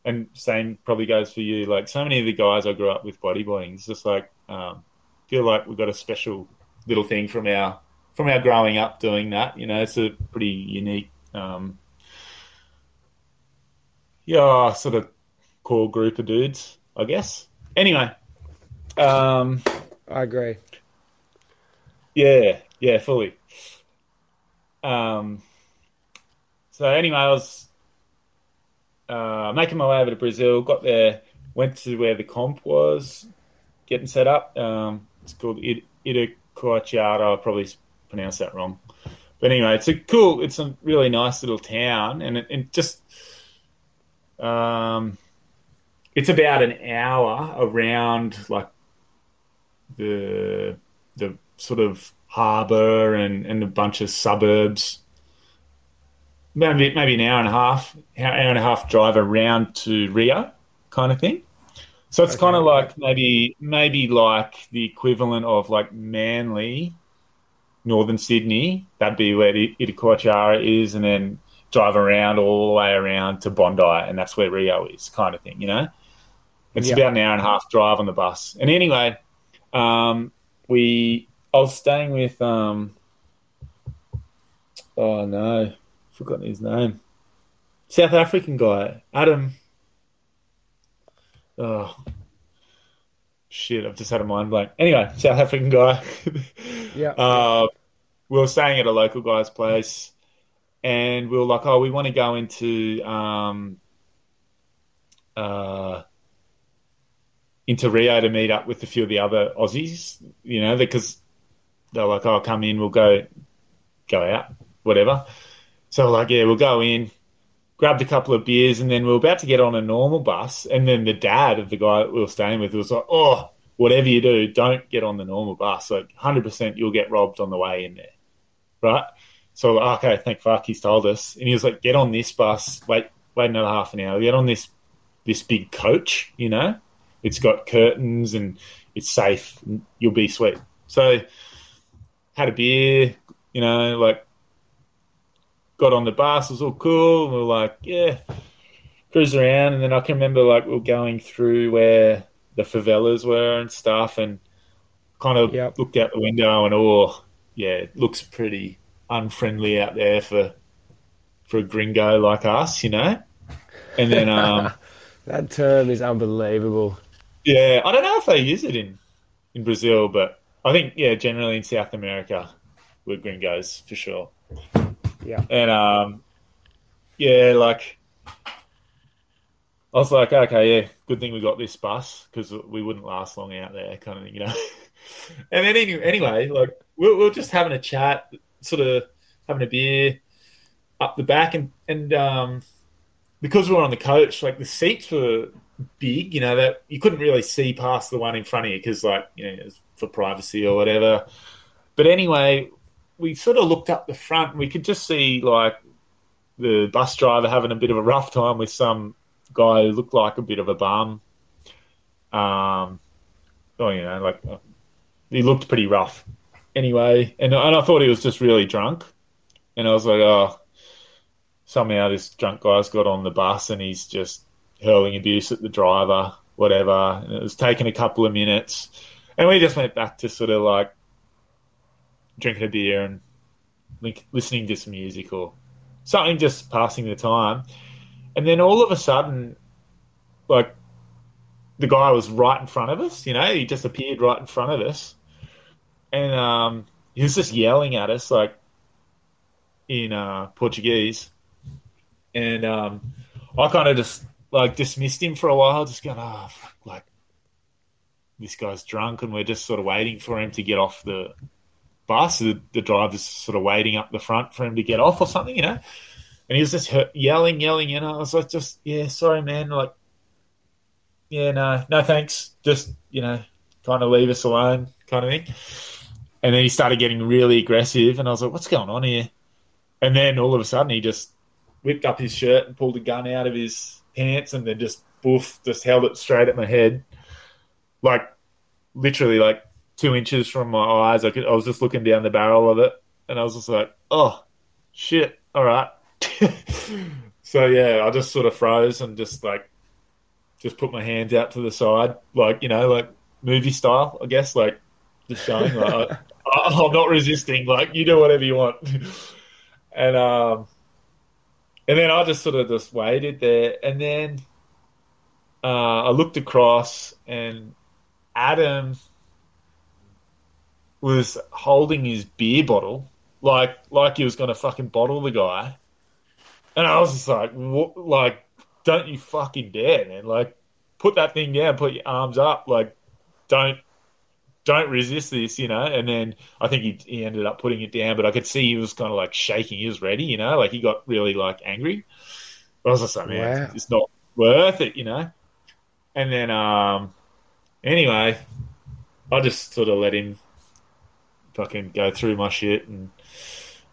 C: and same probably goes for you. Like so many of the guys I grew up with bodyboarding, it's just like um, feel like we've got a special little thing from our from our growing up doing that. You know, it's a pretty unique, um, yeah, sort of core group of dudes, I guess. Anyway, um,
B: I agree.
C: Yeah, yeah, fully. Um, so anyway, I was uh, making my way over to Brazil. Got there went to where the comp was getting set up. Um, it's called It- Itacoatiara. I'll probably pronounced that wrong. But anyway, it's a cool, it's a really nice little town, and it, it just, um, it's about an hour around like the the sort of harbour and, and a bunch of suburbs. Maybe maybe an hour and a half, hour and a half drive around to Rio, kind of thing. So it's
B: Okay.
C: kind of like maybe maybe like the equivalent of like Manly, Northern Sydney. That'd be where the Itacoatiara is, and then drive around all the way around to Bondi, and that's where Rio is, kind of thing. You know, it's
B: Yeah.
C: about an hour and a half drive on the bus. And anyway, um, we I was staying with um, oh no, forgotten his name, South African guy, Adam. Oh shit! I've just had a mind blank. Anyway, South African guy. *laughs*
B: Yeah.
C: Uh, we were staying at a local guy's place, and we were like, "Oh, we want to go into um, uh, into Rio to meet up with a few of the other Aussies, you know, because they're like, "Oh, come in, we'll go go out, whatever." So like, yeah, we'll go in, grabbed a couple of beers, and then we were about to get on a normal bus, and then the dad of the guy we were staying with was like, "Oh, whatever you do, don't get on the normal bus. Like, hundred percent, you'll get robbed on the way in there, right?" So like, oh, okay, thank fuck, he's told us, and he was like, "Get on this bus, wait, wait another half an hour, get on this this big coach, you know." It's got curtains and it's safe. and You'll be sweet. So had a beer, you know, like got on the bus. It was all cool. And we were like, yeah, cruise around. And then I can remember like we were going through where the favelas were and stuff, and kind of
B: Yep.
C: looked out the window and oh, yeah, it looks pretty unfriendly out there for for a gringo like us, you know. And then um. *laughs*
B: That term is unbelievable.
C: Yeah, I don't know if they use it in in Brazil, but I think yeah, generally in South America, we're gringos for sure.
B: Yeah.
C: And um, yeah, like I was like, okay, yeah, good thing we got this bus because we wouldn't last long out there, kind of thing, you know. *laughs* and then any, anyway, like we we we're just having a chat, sort of having a beer up the back, and and um, because we were on the coach, like the seats were big, you know, that you couldn't really see past the one in front of you because, like, you know, for privacy or whatever. But anyway, we sort of looked up the front and we could just see, like, the bus driver having a bit of a rough time with some guy who looked like a bit of a bum. Um, oh, you know, like, uh, he looked pretty rough. Anyway, and, and I thought he was just really drunk. And I was like, oh, somehow this drunk guy's got on the bus and he's just hurling abuse at the driver, whatever. And it was taking a couple of minutes. And we just went back to sort of like drinking a beer and listening to some music or something, just passing the time. And then all of a sudden, like, the guy was right in front of us, you know, he just appeared right in front of us. And um, he was just yelling at us, like, in uh, Portuguese. And um, I kind of just like dismissed him for a while, just going, oh, fuck, like this guy's drunk, and we're just sort of waiting for him to get off the bus. The, the driver's sort of waiting up the front for him to get off or something, you know. And he was just yelling, yelling, and I was like, just yeah, sorry, man, like yeah, no, no, thanks, just you know, kind of leave us alone, kind of thing. And then he started getting really aggressive, and I was like, what's going on here? And then all of a sudden, he just whipped up his shirt and pulled a gun out of his pants and then just boof, just held it straight at my head. Like literally like two inches from my eyes. I could I was just looking down the barrel of it and I was just like, Oh shit, all right. *laughs* so yeah, I just sort of froze and just like just put my hands out to the side, like, you know, like movie style, I guess, like just showing like I'm *laughs* not resisting, like you do whatever you want. *laughs* and um and then I just sort of just waited there, and then uh, I looked across, and Adam was holding his beer bottle, like like he was going to fucking bottle the guy, and I was just like, what, like, don't you fucking dare, man! Like, put that thing down, put your arms up, like don't don't resist this, you know. And then I think he, he ended up putting it down, but I could see he was kind of like shaking. He was ready, you know, like he got really like angry. But I was just like, man, wow. it's not worth it, you know. And then, um, anyway, I just sort of let him fucking go through my shit, and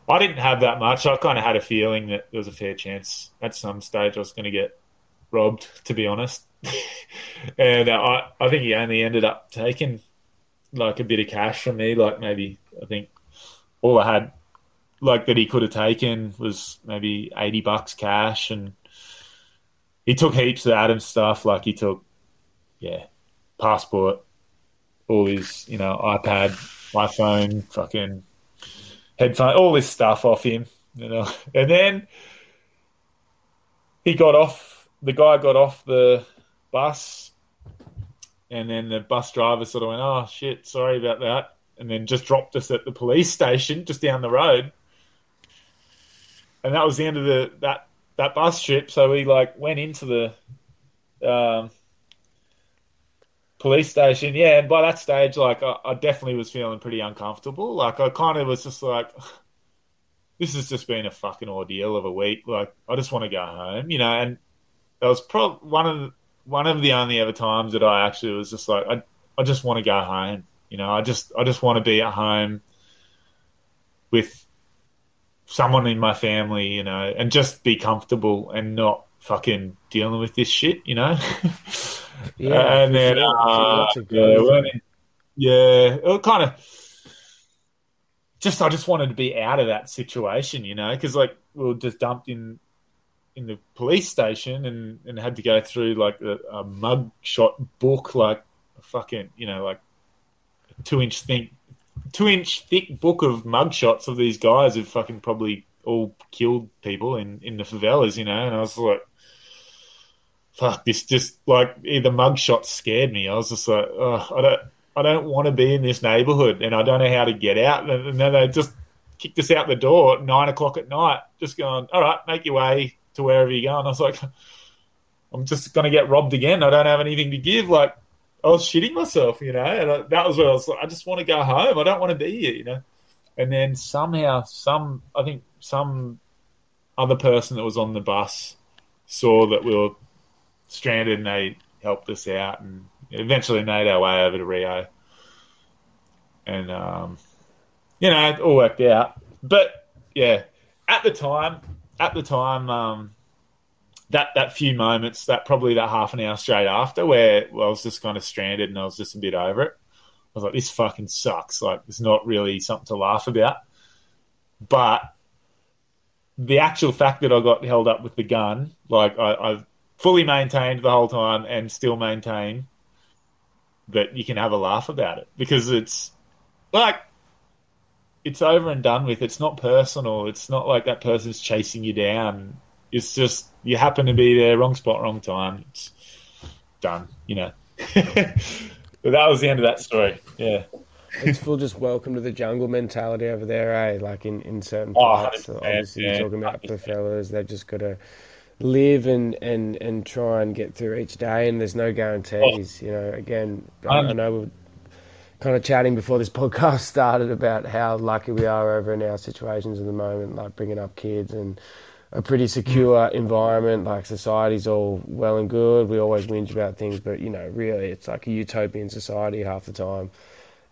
C: I didn't have that much. I kind of had a feeling that there was a fair chance at some stage I was going to get robbed, to be honest. *laughs* and uh, I, I think he only ended up taking like a bit of cash from me. Like maybe I think all I had like that he could have taken was maybe eighty bucks cash, and he took heaps of Adam's stuff. Like he took, yeah, passport, all his you know iPad, iPhone, fucking headphone, all this stuff off him. You know, *laughs* and then he got off. The guy got off the bus and then the bus driver sort of went, "Oh shit, sorry about that," and then just dropped us at the police *laughs* station just down the road. And that was the end of the that that bus trip. So we like went into the um, police station. Yeah, and by that stage, like I, I definitely was feeling pretty uncomfortable. Like I kind of was just like. *sighs* This has just been a fucking ordeal of a week. Like, I just want to go home, you know. And that was probably one of the, one of the only ever times that I actually was just like, I, I just want to go home. You know, I just, I just want to be at home with someone in my family, you know, and just be comfortable and not fucking dealing with this shit, you know. *laughs* yeah, and then, uh, yeah, yeah, it kind of just, I just wanted to be out of that situation, you know, because like we were just dumped in in the police station and, and had to go through like a, a mug shot book, like a fucking, you know, like two inch thick, two inch thick book of mug shots of these guys who've fucking probably all killed people in, in the favelas, you know, and I was like, fuck, this just like the mug shots scared me. I was just like, I don't, I don't want to be in this neighborhood and I don't know how to get out. And then they just kicked us out the door at nine o'clock at night, just going, all right, make your way to wherever you go. And I was like, I'm just going to get robbed again. I don't have anything to give. Like, I was shitting myself, you know. And I, that was where I was like, I just want to go home. I don't want to be here, you know. And then somehow, some, I think some other person that was on the bus saw that we were stranded and they helped us out and eventually made our way over to Rio. And, um, you know, it all worked out. But yeah, at the time, at the time, um, that that few moments, that probably that half an hour straight after, where well, I was just kind of stranded and I was just a bit over it. I was like, this fucking sucks. Like, it's not really something to laugh about. But the actual fact that I got held up with the gun, like I, I've fully maintained the whole time and still maintain that you can have a laugh about it because it's like it's over and done with. It's not personal. It's not like that person's chasing you down. It's just you happen to be there, wrong spot, wrong time. It's done, you know. *laughs* but that was the end of that story. Yeah.
B: It's full just welcome to the jungle mentality over there, eh? Like in, in certain oh, parts. Oh, Obviously, yeah. you're talking about the fellas, they've just got to live and, and, and try and get through each day, and there's no guarantees. Oh. You know, again, I, I know we're kind of chatting before this *laughs* podcast started about how lucky we are over in our situations at the moment, like bringing up kids and a pretty secure environment. Like society's all well and good. We always whinge about things, but you know, really, it's like a utopian society half the time.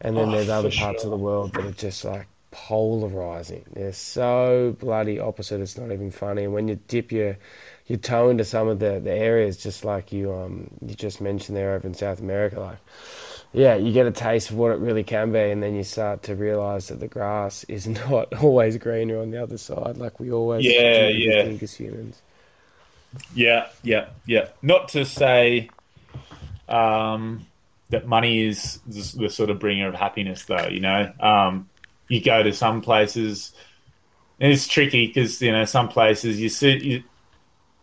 B: And then oh, there's other parts sure. of the world that are just like polarizing. They're so bloody opposite. It's not even funny. And when you dip your your toe into some of the, the areas, just like you um you just mentioned there over in South America, like yeah, you get a taste of what it really can be, and then you start to realise that the grass is *laughs* not always greener on the other side, like we always
C: yeah yeah
B: think as humans.
C: Yeah, yeah, yeah. Not to say um, that money is the sort of bringer of happiness, though. You know, um, you go to some places, and it's tricky because you know some places you see. You,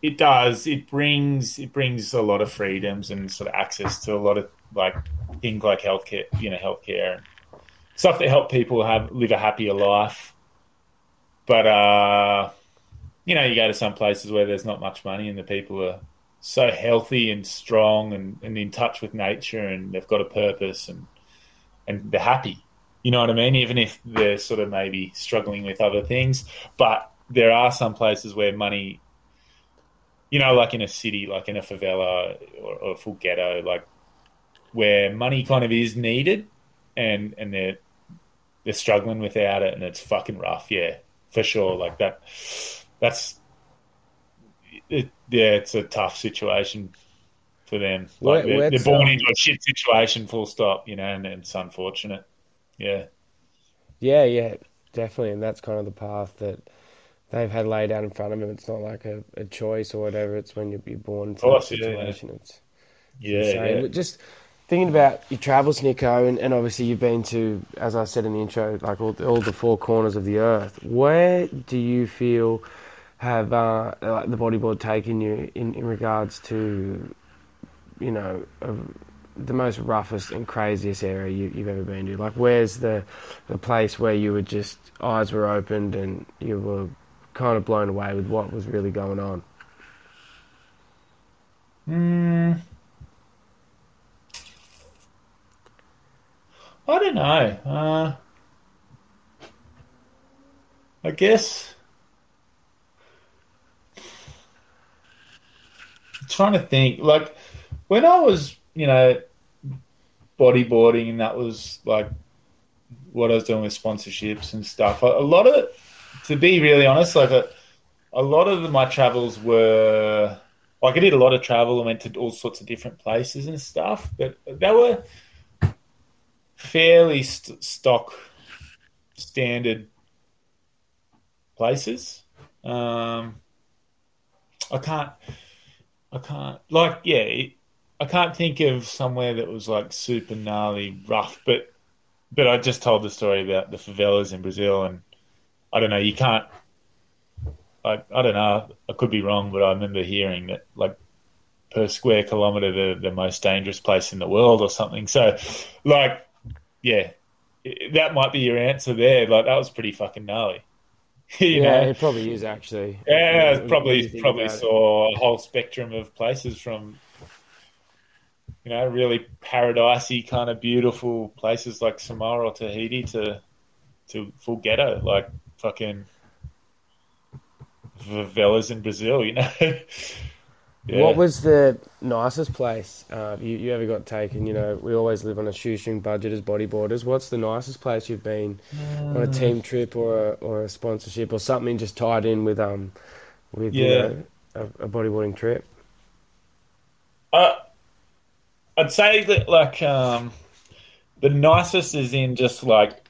C: it does. It brings it brings a lot of freedoms and sort of access to a lot of like things like healthcare, you know, healthcare stuff that help people have live a happier life. But uh, you know, you go to some places where there's not much money and the people are so healthy and strong and, and in touch with nature and they've got a purpose and and they're happy. You know what I mean? Even if they're sort of maybe struggling with other things. But there are some places where money you know, like in a city, like in a favela or, or a full ghetto, like where money kind of is needed and and they're they're struggling without it and it's fucking rough, yeah. For sure. Like that that's it, yeah, it's a tough situation for them. Like they're, they're, born into a shit situation, full stop. You know, and, and it's unfortunate. Yeah.
B: Yeah, yeah, definitely, and that's kind of the path that they've had laid out in front of them. It's not like a, a choice or whatever. It's when you're, you're born into that situation. Yeah. It's,
C: yeah, yeah.
B: Just thinking about your travels, Nico, and, and obviously you've been to, as I said in the intro, like all, all the four corners of the earth. Where do you feel have uh, like the bodyboard taken you in, in regards to, you know, uh, the most roughest and craziest area you, have ever been to? Like, where's the the place where you were just eyes were opened and you were kind of blown away with what was really going on?
C: Hmm. I don't know. Uh, I guess trying to think. Like when I was, you know, bodyboarding, and that was like what I was doing with sponsorships and stuff. A lot of, to be really honest, like a, a lot of my travels were like I did a lot of travel and went to all sorts of different places and stuff, but they were fairly st- stock standard places. Um, I can't. I can't like yeah, I can't think of somewhere that was like super gnarly rough, but but I just told the story about the favelas in Brazil, and I don't know, you can't. I I don't know, I could be wrong, but I remember hearing that like per square kilometer the the most dangerous place in the world or something. So, like, yeah, that might be your answer there. Like that was pretty fucking gnarly. *laughs*
B: yeah, know? it probably is actually.
C: Yeah, probably probably saw it. a whole spectrum of places from you know really paradisey kind of beautiful places like Samar or Tahiti to to full ghetto like fucking favelas in Brazil. You know. *laughs*
B: Yeah. What was the nicest place uh, you, you ever got taken? You know, we always live on a shoestring budget as bodyboarders. What's the nicest place you've been on a team trip or a, or a sponsorship or something just tied in with um with yeah. you know, a, a, bodyboarding trip?
C: Uh, I'd say that like um, the nicest is in just like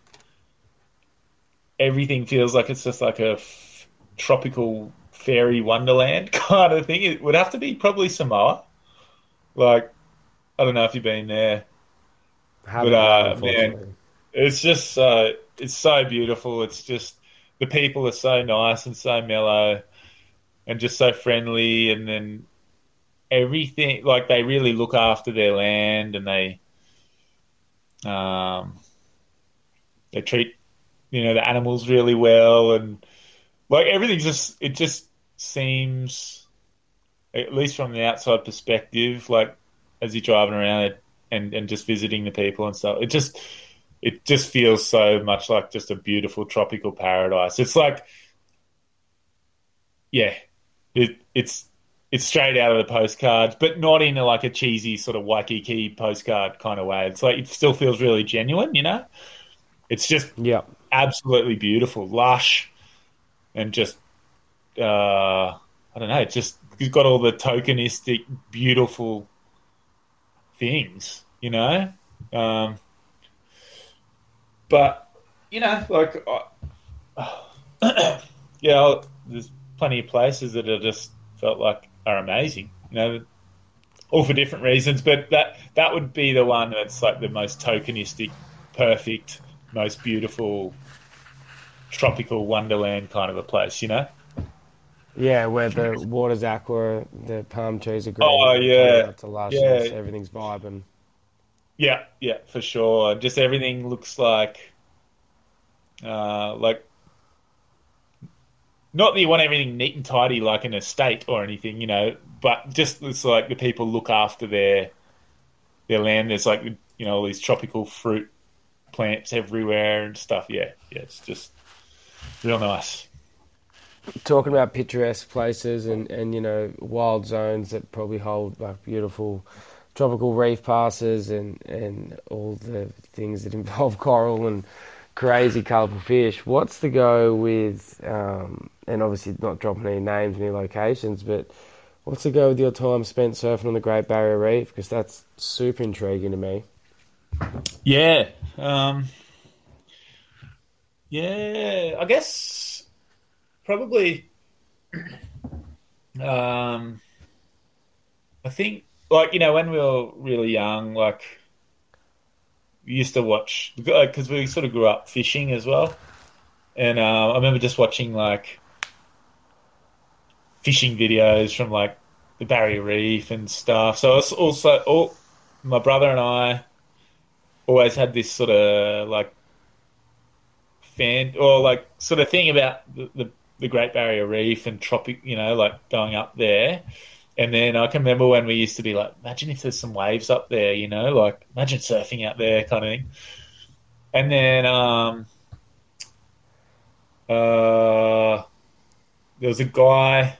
C: everything feels like it's just like a f- tropical fairy wonderland *laughs* kind of thing. It would have to be probably Samoa. Like, I don't know if you've been there, but uh, man, it's just uh, it's so beautiful. It's just the people are so nice and so mellow, and just so friendly, and then everything like they really look after their land and they um they treat you know the animals really well and like everything just it just seems, at least from the outside perspective, like as you're driving around and and just visiting the people and stuff, it just it just feels so much like just a beautiful tropical paradise. It's like, yeah, it it's it's straight out of the postcards, but not in a, like a cheesy sort of Waikiki postcard kind of way. It's like it still feels really genuine, you know. It's just
B: yeah,
C: absolutely beautiful, lush, and just uh, I don't know, it's just you've got all the tokenistic, beautiful things, you know. Um, but you know, like, uh, *clears throat* yeah, there's plenty of places that I just felt like are amazing, you know, all for different reasons. But that that would be the one that's like the most tokenistic, perfect, most beautiful, tropical wonderland kind of a place, you know.
B: Yeah, where the water's aqua, the palm trees are green.
C: Oh yeah,
B: it's a luscious. Yeah. Everything's vibing.
C: Yeah, yeah, for sure. Just everything looks like, uh, like not that you want everything neat and tidy like an estate or anything, you know, but just it's like the people look after their their land. There's like you know all these tropical fruit plants everywhere and stuff. Yeah, yeah, it's just real nice.
B: Talking about picturesque places and, and you know wild zones that probably hold like beautiful tropical reef passes and, and all the things that *laughs* involve coral and crazy colourful fish. What's the go with, um, and obviously not dropping any names, any locations, but what's the go with your time spent surfing on the Great Barrier Reef? Because that's super intriguing to me.
C: Yeah. Um, yeah, I guess probably. Um, I think, like, you know, when we were really young, like, we used to watch, because we sort of grew up fishing as well. And uh, I remember just watching, like, fishing videos from, like, the Barrier Reef and stuff. So it's also, all, my brother and I always had this sort of, like, fan or like sort of thing about the, the, the Great Barrier Reef and tropic, you know, like going up there. And then I can remember when we used to be like, imagine if there's some waves up there, you know, like imagine surfing out there, kind of thing. And then um, uh, there was a guy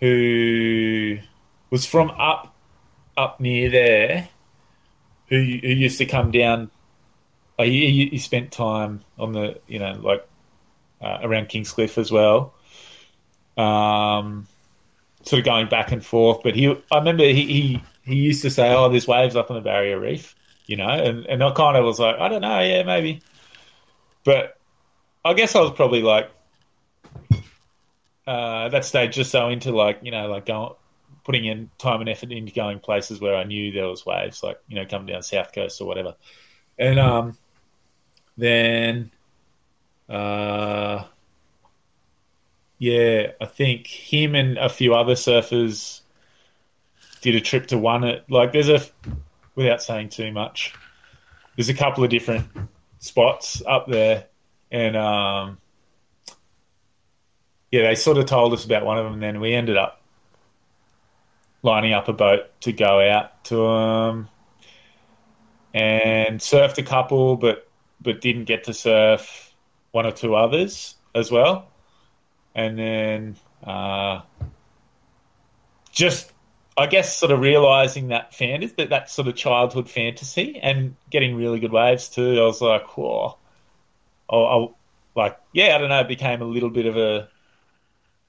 C: who was from up up near there, who who used to come down uh, he, he spent time on the you know like uh, around Kingscliff as well. Um, sort of going back and forth, but he I remember he, he he used to say, "Oh, there's waves up on the Barrier Reef," you know, and and I kind of was like, I don't know, yeah, maybe, but I guess I was probably like uh, at that stage just so into like you know like going putting in time and effort into going places where I knew there was waves, like you know coming down South Coast or whatever, and um then, uh, yeah, I think him and a few other surfers did a trip to one. At, like, there's a, without saying too much, there's a couple of different spots up there, and um, yeah, they sort of told us about one of them. And then we ended up lining up a boat to go out to them and surfed a couple, but but didn't get to surf one or two others as well. And then uh, just, I guess, sort of realizing that fantasy, that, that sort of childhood fantasy and getting really good waves too. I was like, whoa. I'll, I'll, like, yeah, I don't know, it became a little bit of a,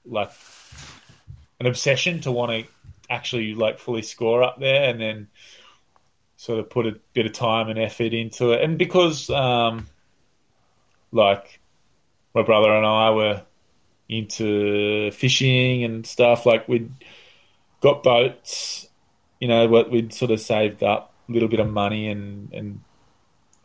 C: like, an obsession to want to actually, like, fully score up there. And then, sort of put a bit of time and effort into it. And because, um, like, my brother and I were into fishing and stuff, like, we'd got boats, you know, what we'd sort of saved up a little bit of money and, and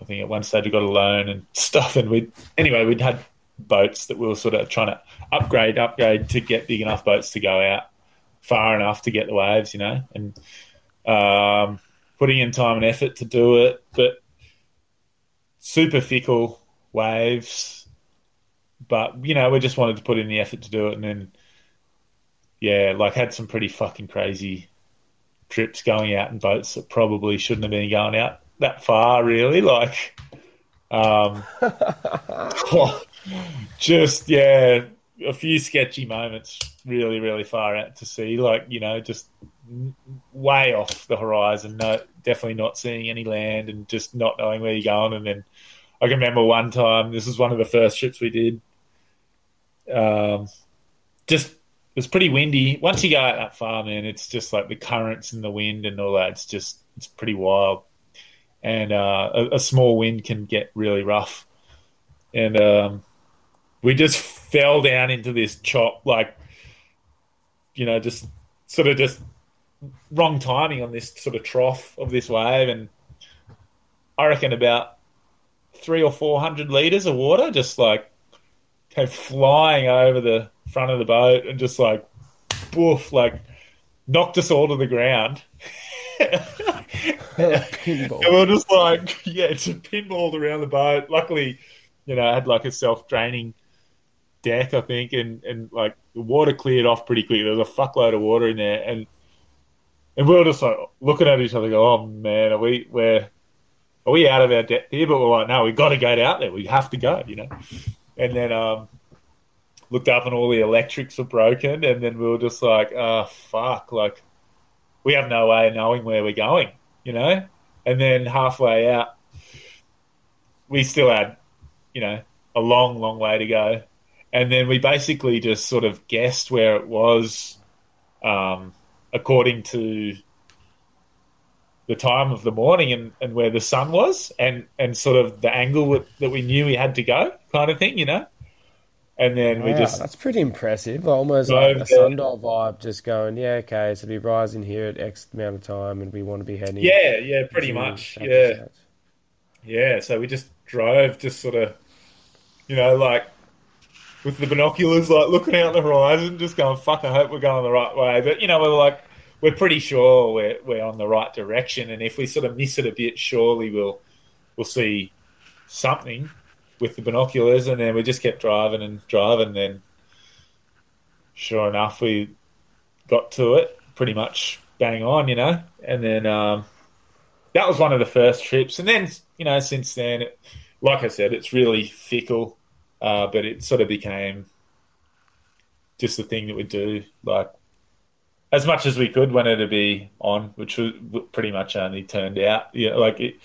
C: I think at one stage we got a loan and *laughs* stuff. And we anyway, we'd had boats that we were sort of trying to upgrade, upgrade to get big enough boats to go out far enough to get the waves, you know, and, um, putting in time and effort to do it, but super fickle waves. But you know, we just wanted to put in the effort to do it, and then yeah, like had some pretty fucking crazy trips going out in boats that probably shouldn't have been going out that far, really. Like, um, *laughs* just yeah, a few sketchy moments, really, really far out to sea. Like, you know, just way off the horizon. No, definitely not seeing any land and just not knowing where you're going. And then I can remember one time. This was one of the first trips we did. Um, just it was pretty windy. Once you go out that far, man, it's just like the currents and the wind and all that. It's just it's pretty wild. And uh, a, a, small wind can get really rough. And um, we just fell down into this chop, like you know, just sort of just wrong timing on this sort of trough of this wave, and I reckon about three or four hundred liters of water just like came flying over the front of the boat and just like boof, like knocked us all to the ground. *laughs*
B: pinball.
C: And we are just like, yeah, it's a pinball around the boat. Luckily, you know, I had like a self draining deck, I think, and, and like the water cleared off pretty quickly. There was a fuckload of water in there, and and we were just like looking at each other, go, "Oh man, are we we're are we out of our depth here?" But we're like, "No, we got to get out there. We have to go," you know. And then um, looked up, and all the electrics were broken, and then we were just like, "Oh fuck!" Like we have no way of knowing where we're going, you know. And then halfway out, we still had, you know, a long, long way to go. And then we basically just sort of guessed where it was um, according to the time of the morning and, and where the sun was and, and sort of the angle that we knew we had to go kind of thing, you know? And then we just.
B: That's pretty impressive. Almost like a sundial vibe, just going, yeah, okay, so we rising here at X amount of time and we want to be heading.
C: Yeah, yeah, pretty much. Yeah. Yeah, so we just drove, just sort of, you know, like with the binoculars, like looking out the horizon, just going, fuck, I hope we're going the right way. But, you know, we're like, we're pretty sure we're, we're on the right direction. And if we sort of miss it a bit, surely we'll, we'll see something with the binoculars. And then we just kept driving and driving. And then, sure enough, we got to it pretty much bang on, you know. And then um, that was one of the first trips. And then, you know, since then, it, like I said, it's really fickle. Uh, but it sort of became just the thing that we do, like as much as we could when it'd be on, which was pretty much only turned out. Yeah, like it,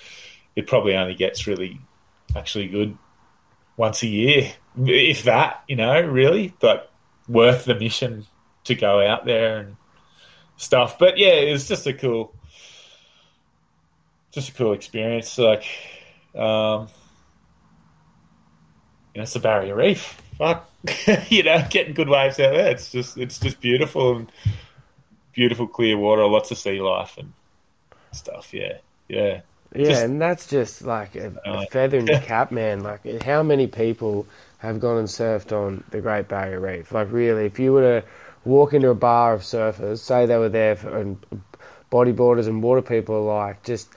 C: it probably only gets really actually good once a year, if that, you know, really, but worth the mission to go out there and stuff. But yeah, it was just a cool, just a cool experience. Like, um, you know, it's a barrier reef. Fuck, *laughs* you know, getting good waves out there. It's just, it's just beautiful and beautiful clear water, lots of sea life and stuff. Yeah, yeah.
B: Yeah, just, and that's just like a, a uh, feather in the *laughs* cap, man. Like, how many people have gone and surfed on the Great Barrier Reef? Like, really, if you were to walk into a bar of surfers, say they were there for, and bodyboarders and water people alike, just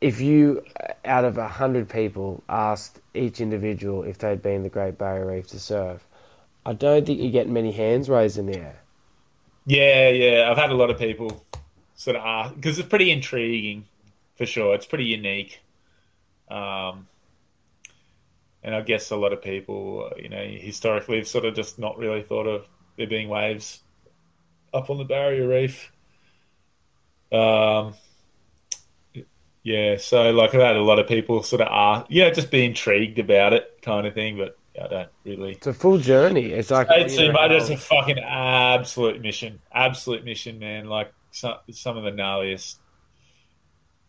B: if you, out of a hundred people, asked each individual if they'd been the Great Barrier Reef to surf, I don't think you get many hands raised in the air.
C: Yeah, yeah, I've had a lot of people sort of ask because it's pretty intriguing, for sure. It's pretty unique, um, and I guess a lot of people, you know, historically have sort of just not really thought of there being waves up on the Barrier Reef. Um, yeah, so like I've had a lot of people sort of ask, you know, just be intrigued about it, kind of thing. But I don't really.
B: It's a full journey. It's like
C: it's, you know, it's a fucking absolute mission, absolute mission, man. Like some some of the gnarliest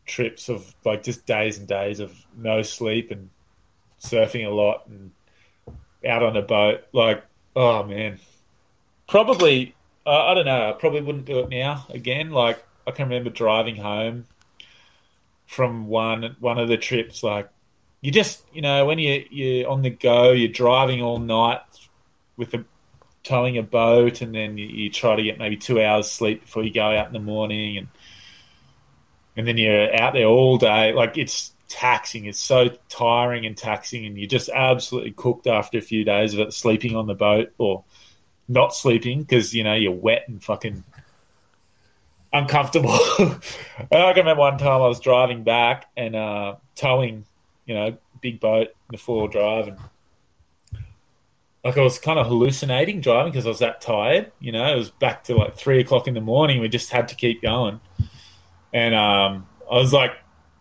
C: trips of like just days and days of no sleep and surfing a lot and out on a boat. Like, oh man, probably uh, I don't know. I probably wouldn't do it now again. Like I can remember driving home from one one of the trips. Like you just you know when you you're on the go, you're driving all night with a towing a boat, and then you, you try to get maybe two hours sleep before you go out in the morning, and and then you're out there all day. Like it's taxing. It's so tiring and taxing, and you're just absolutely cooked after a few days of it, sleeping on the boat or not sleeping because you know you're wet and fucking uncomfortable. *laughs* I can remember one time I was driving back and uh, towing, you know, big boat in the four wheel drive, and like I was kind of hallucinating driving because I was that tired. You know, it was back to like three o'clock in the morning. We just had to keep going, and um, I was like,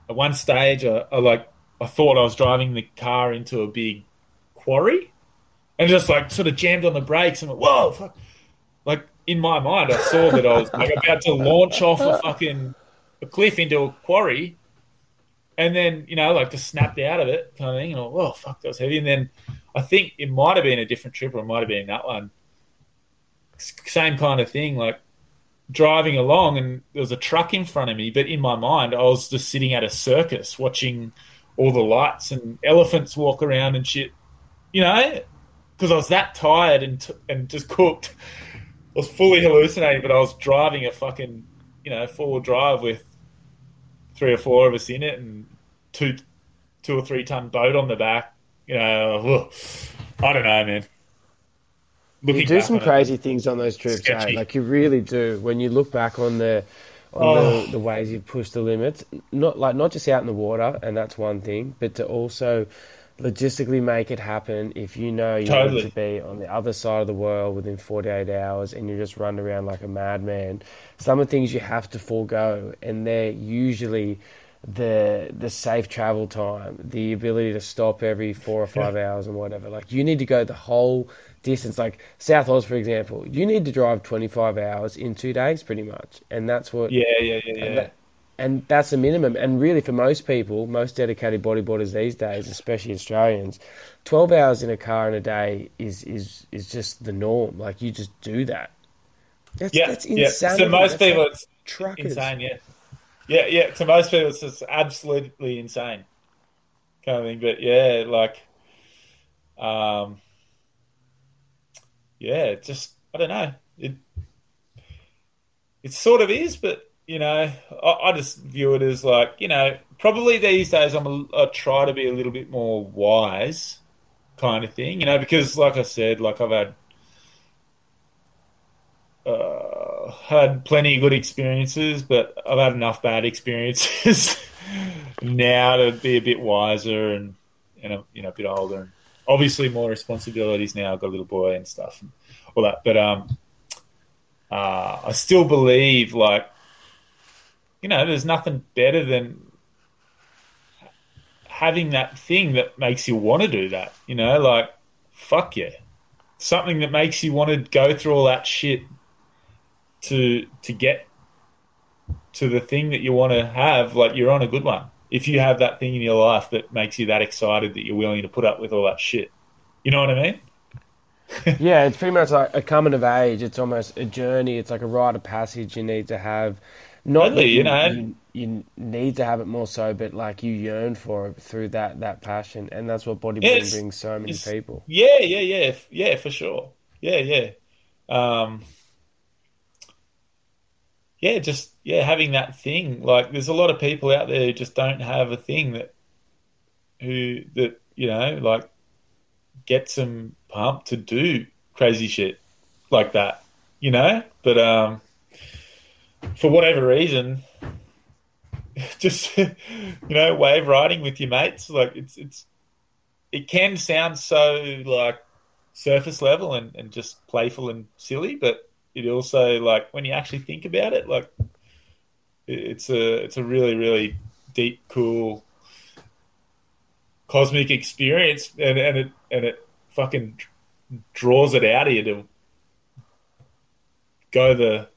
C: at one stage, I, I like I thought I was driving the car into a big quarry, and just like sort of jammed on the brakes and went, whoa, fuck. In my mind, I saw that I was like *laughs* about to launch off a fucking a cliff into a quarry, and then you know, like just snapped out of it, kind of thing. And I, oh fuck, that was heavy. And then I think it might have been a different trip, or it might have been that one. Same kind of thing, like driving along, and there was a truck in front of me. But in my mind, I was just sitting at a circus watching all the lights and elephants walk around and shit. You know, because I was that tired and t- and just cooked was fully hallucinating, but I was driving a fucking, you know, four wheel drive with three or four of us in it and two, two or three ton boat on the back. You know. *sighs* I don't know, man. looking
B: You do some
C: it,
B: crazy things on those trips, eh? Like you really do. When you look back on the on
C: Oh.
B: the, the ways you've pushed the limits, not like not just out in the water, and that's one thing, but to also logistically make it happen. If you know you
C: Totally.
B: need to be on the other side of the world within 48 hours, and you just run around like a madman, some of the things you have to forego, and they're usually the the safe travel time, the ability to stop every four or five hours and whatever. Like you need to go the whole distance. Like South Oz, for example, you need to drive 25 hours in two days, pretty much, and that's what.
C: Yeah, yeah, yeah, yeah.
B: that, and that's the minimum. And really, for most people, most dedicated bodyboarders these days, especially Australians, 12 hours in a car in a day is is is just the norm. Like you just do that. That's,
C: yeah,
B: that's
C: yeah.
B: insanity.
C: So most
B: That's
C: people, it's
B: truckers.
C: insane. Yeah, yeah, yeah. To most people, it's just absolutely insane kind of thing. But yeah, like, um, yeah, just I don't know. It it sort of is, but you know, I, I just view it as like you know, probably these days I'm a, I try to be a little bit more wise, kind of thing. You know, because like I said, like I've had uh, had plenty of good experiences, but I've had enough bad experiences *laughs* now to be a bit wiser and and a, you know a bit older. And obviously, more responsibilities now. I've got a little boy and stuff and all that. But um, uh, I still believe like you know, there's nothing better than having that thing that makes you want to do that. You know, like fuck yeah, something that makes you want to go through all that shit to to get to the thing that you want to have, like you're on a good one. If you have that thing in your life that makes you that excited that you're willing to put up with all that shit, you know what I mean? *laughs*
B: Yeah, it's pretty much like a coming of age. It's almost a journey. It's like a rite of passage you need to have. Not
C: Totally,
B: that
C: you know.
B: you, you need to have it more so, but like you yearn for it through that that passion, and that's what bodyboarding
C: Yes,
B: brings so many people.
C: Yeah, yeah, yeah, yeah, for sure. Yeah, yeah, um, yeah. Just yeah, having that thing. Like, there's a lot of people out there who just don't have a thing that who that you know like gets them pumped to do crazy shit like that. You know, but um, for whatever reason. *laughs* Just you know, wave riding with your mates, like it's it's it can sound so like surface level and, and just playful and silly, but it also like when you actually think about it, like it's a it's a really really deep, cool, cosmic experience, and and it and it fucking draws it out of you to go the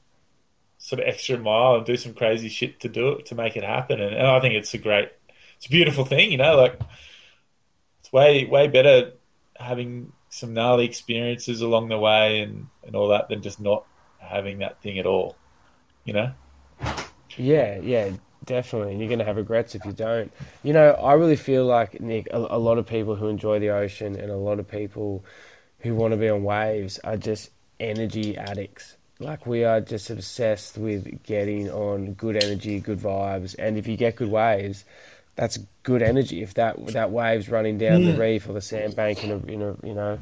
C: sort of extra mile and do some crazy shit to do it to make it happen, and, and I think it's a great, it's a beautiful thing, you know, like it's way way better having some gnarly experiences along the way and, and all that than just not having that thing at all. You know?
B: Yeah, yeah, definitely. You're going to have regrets if you don't. You know, I really feel like, Nick, a, a lot of people who enjoy the ocean and a lot of people who want to be on waves are just energy addicts. Like, we are just obsessed with getting on good energy, good vibes. And if you get good waves, that's good energy. If that that wave's running down the reef or the sandbank in a, in a you know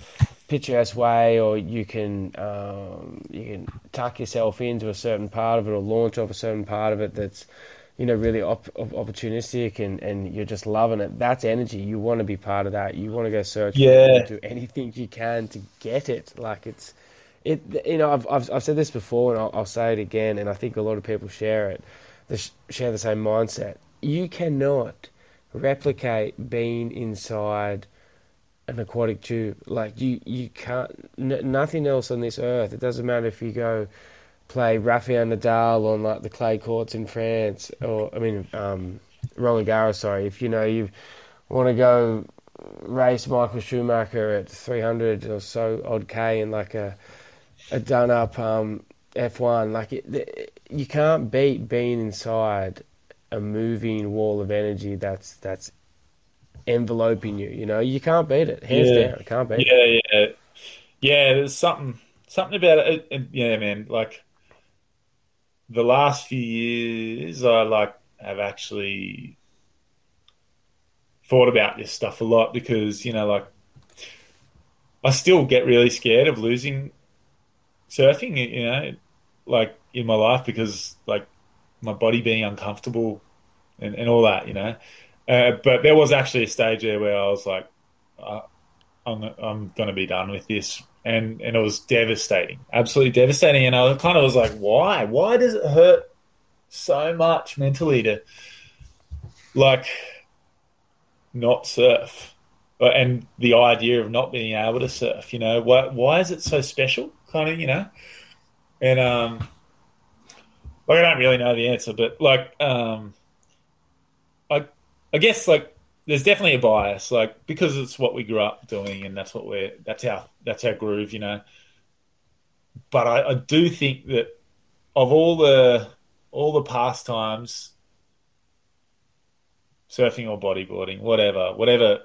B: picturesque way, or you can um, you can tuck yourself into a certain part of it or launch off a certain part of it that's you know really op- opportunistic and, and you're just loving it. That's energy. You want to be part of that. You want to go search
C: Yeah.
B: do anything you can to get it. Like it's it. You know, I've I've, I've said this before and I'll, I'll say it again, and I think a lot of people share it. They sh- share the same mindset. You cannot replicate being inside an aquatic tube. Like you, you can't. N- nothing else on this earth. It doesn't matter if you go play Rafael Nadal on like the clay courts in France, or I mean, um, Roland Garros. Sorry, if you know you want to go race Michael Schumacher at 300 or so odd k in like a a done up um, F1. Like it, it, you can't beat being inside a moving wall of energy that's that's enveloping you. You know, you can't beat it. Hands
C: Yeah.
B: down, can't beat it.
C: Yeah, yeah, yeah. There's something, something about it. and- Yeah, man. Like the last few years, I like have actually thought about this stuff a lot because you know, like I still get really scared of losing surfing. You know, like in my life because like my body being uncomfortable and, and all that. You know, uh, but there was actually a stage there where I was like, uh, I'm I'm going to be done with this. And, and it was devastating, absolutely devastating. And I kind of was like, why? Why does it hurt so much mentally to like not surf and the idea of not being able to surf you know why, why is it so special kind of you know and um like i don't really know the answer but like um i i guess like there's definitely a bias like because it's what we grew up doing and that's what we're that's our that's our groove you know but i, I do think that of all the all the pastimes surfing or bodyboarding, whatever, whatever,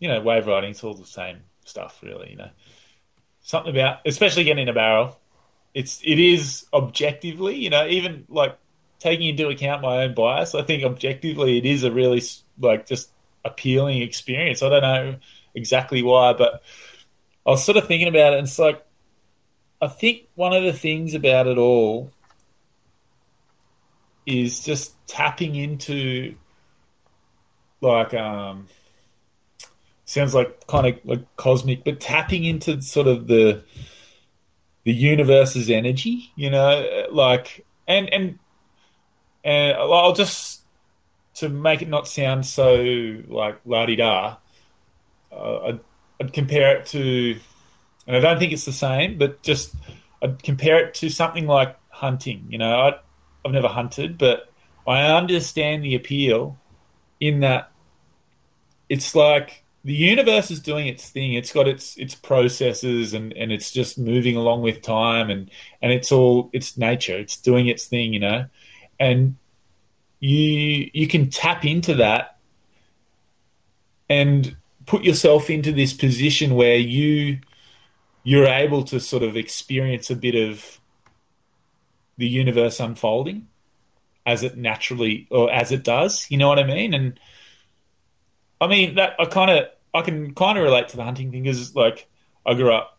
C: you know, wave riding, it's all the same stuff, really. You know, something about, especially getting in a barrel, it's it is objectively, you know, even like taking into account my own bias, I think objectively it is a really like just appealing experience. I don't know exactly why, but I was sort of thinking about it, and it's like I think one of the things about it all is just tapping into like um sounds like kind of like cosmic, but tapping into sort of the the universe's energy, you know, like and and and I'll just to make it not sound so like la di da. Uh, I'd, compare it to, and I don't think it's the same, but just I'd compare it to something like hunting. You know, I, I've never hunted, but I understand the appeal in that it's like the universe is doing its thing. It's got its its processes and, and it's just moving along with time and, and it's all it's nature. It's doing its thing, you know. And you you can tap into that and put yourself into this position where you you're able to sort of experience a bit of the universe unfolding as it naturally or as it does. You know what I mean? And I mean that I kind of I can kind of relate to the hunting thing because like I grew up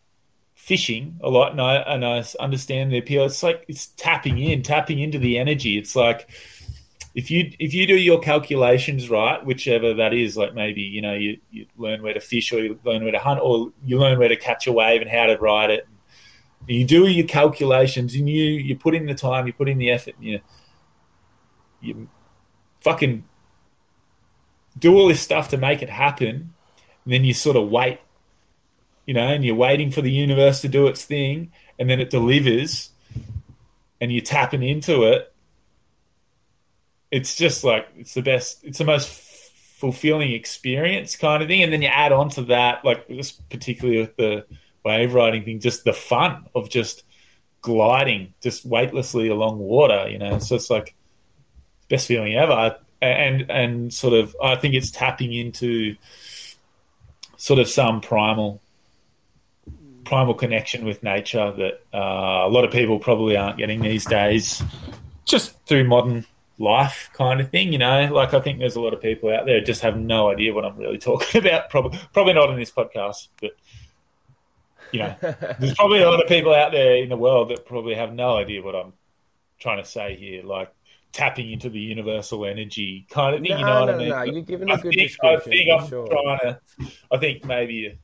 C: fishing a lot and I and I understand the appeal. It's like it's tapping in, tapping into the energy. It's like if you if you do your calculations right, whichever that is, like maybe you know you, you learn where to fish or you learn where to hunt or you learn where to catch a wave and how to ride it. You do your calculations and you you put in the time, you put in the effort, and you you fucking do all this stuff to make it happen, and then you sort of wait, you know, and you're waiting for the universe to do its thing, and then it delivers, and you're tapping into it. It's just like it's the best. It's the most fulfilling experience, kind of thing. And then you add on to that, like just particularly with the wave riding thing, just the fun of just gliding just weightlessly along water, you know. So it's like best feeling ever. And and sort of I think it's tapping into sort of some primal primal connection with nature that uh, a lot of people probably aren't getting these days just through modern life kind of thing, you know. Like I think there's a lot of people out there just have no idea what I'm really *laughs* talking about. Probably probably not in this podcast, but you know, there's probably a lot of people out there in the world that probably have no idea what I'm trying to say here. Like tapping into the universal energy kind of thing.
B: No,
C: you know what
B: no,
C: I mean?
B: no, you're giving a
C: I
B: good
C: think, I think I'm
B: sure.
C: trying to. I think maybe.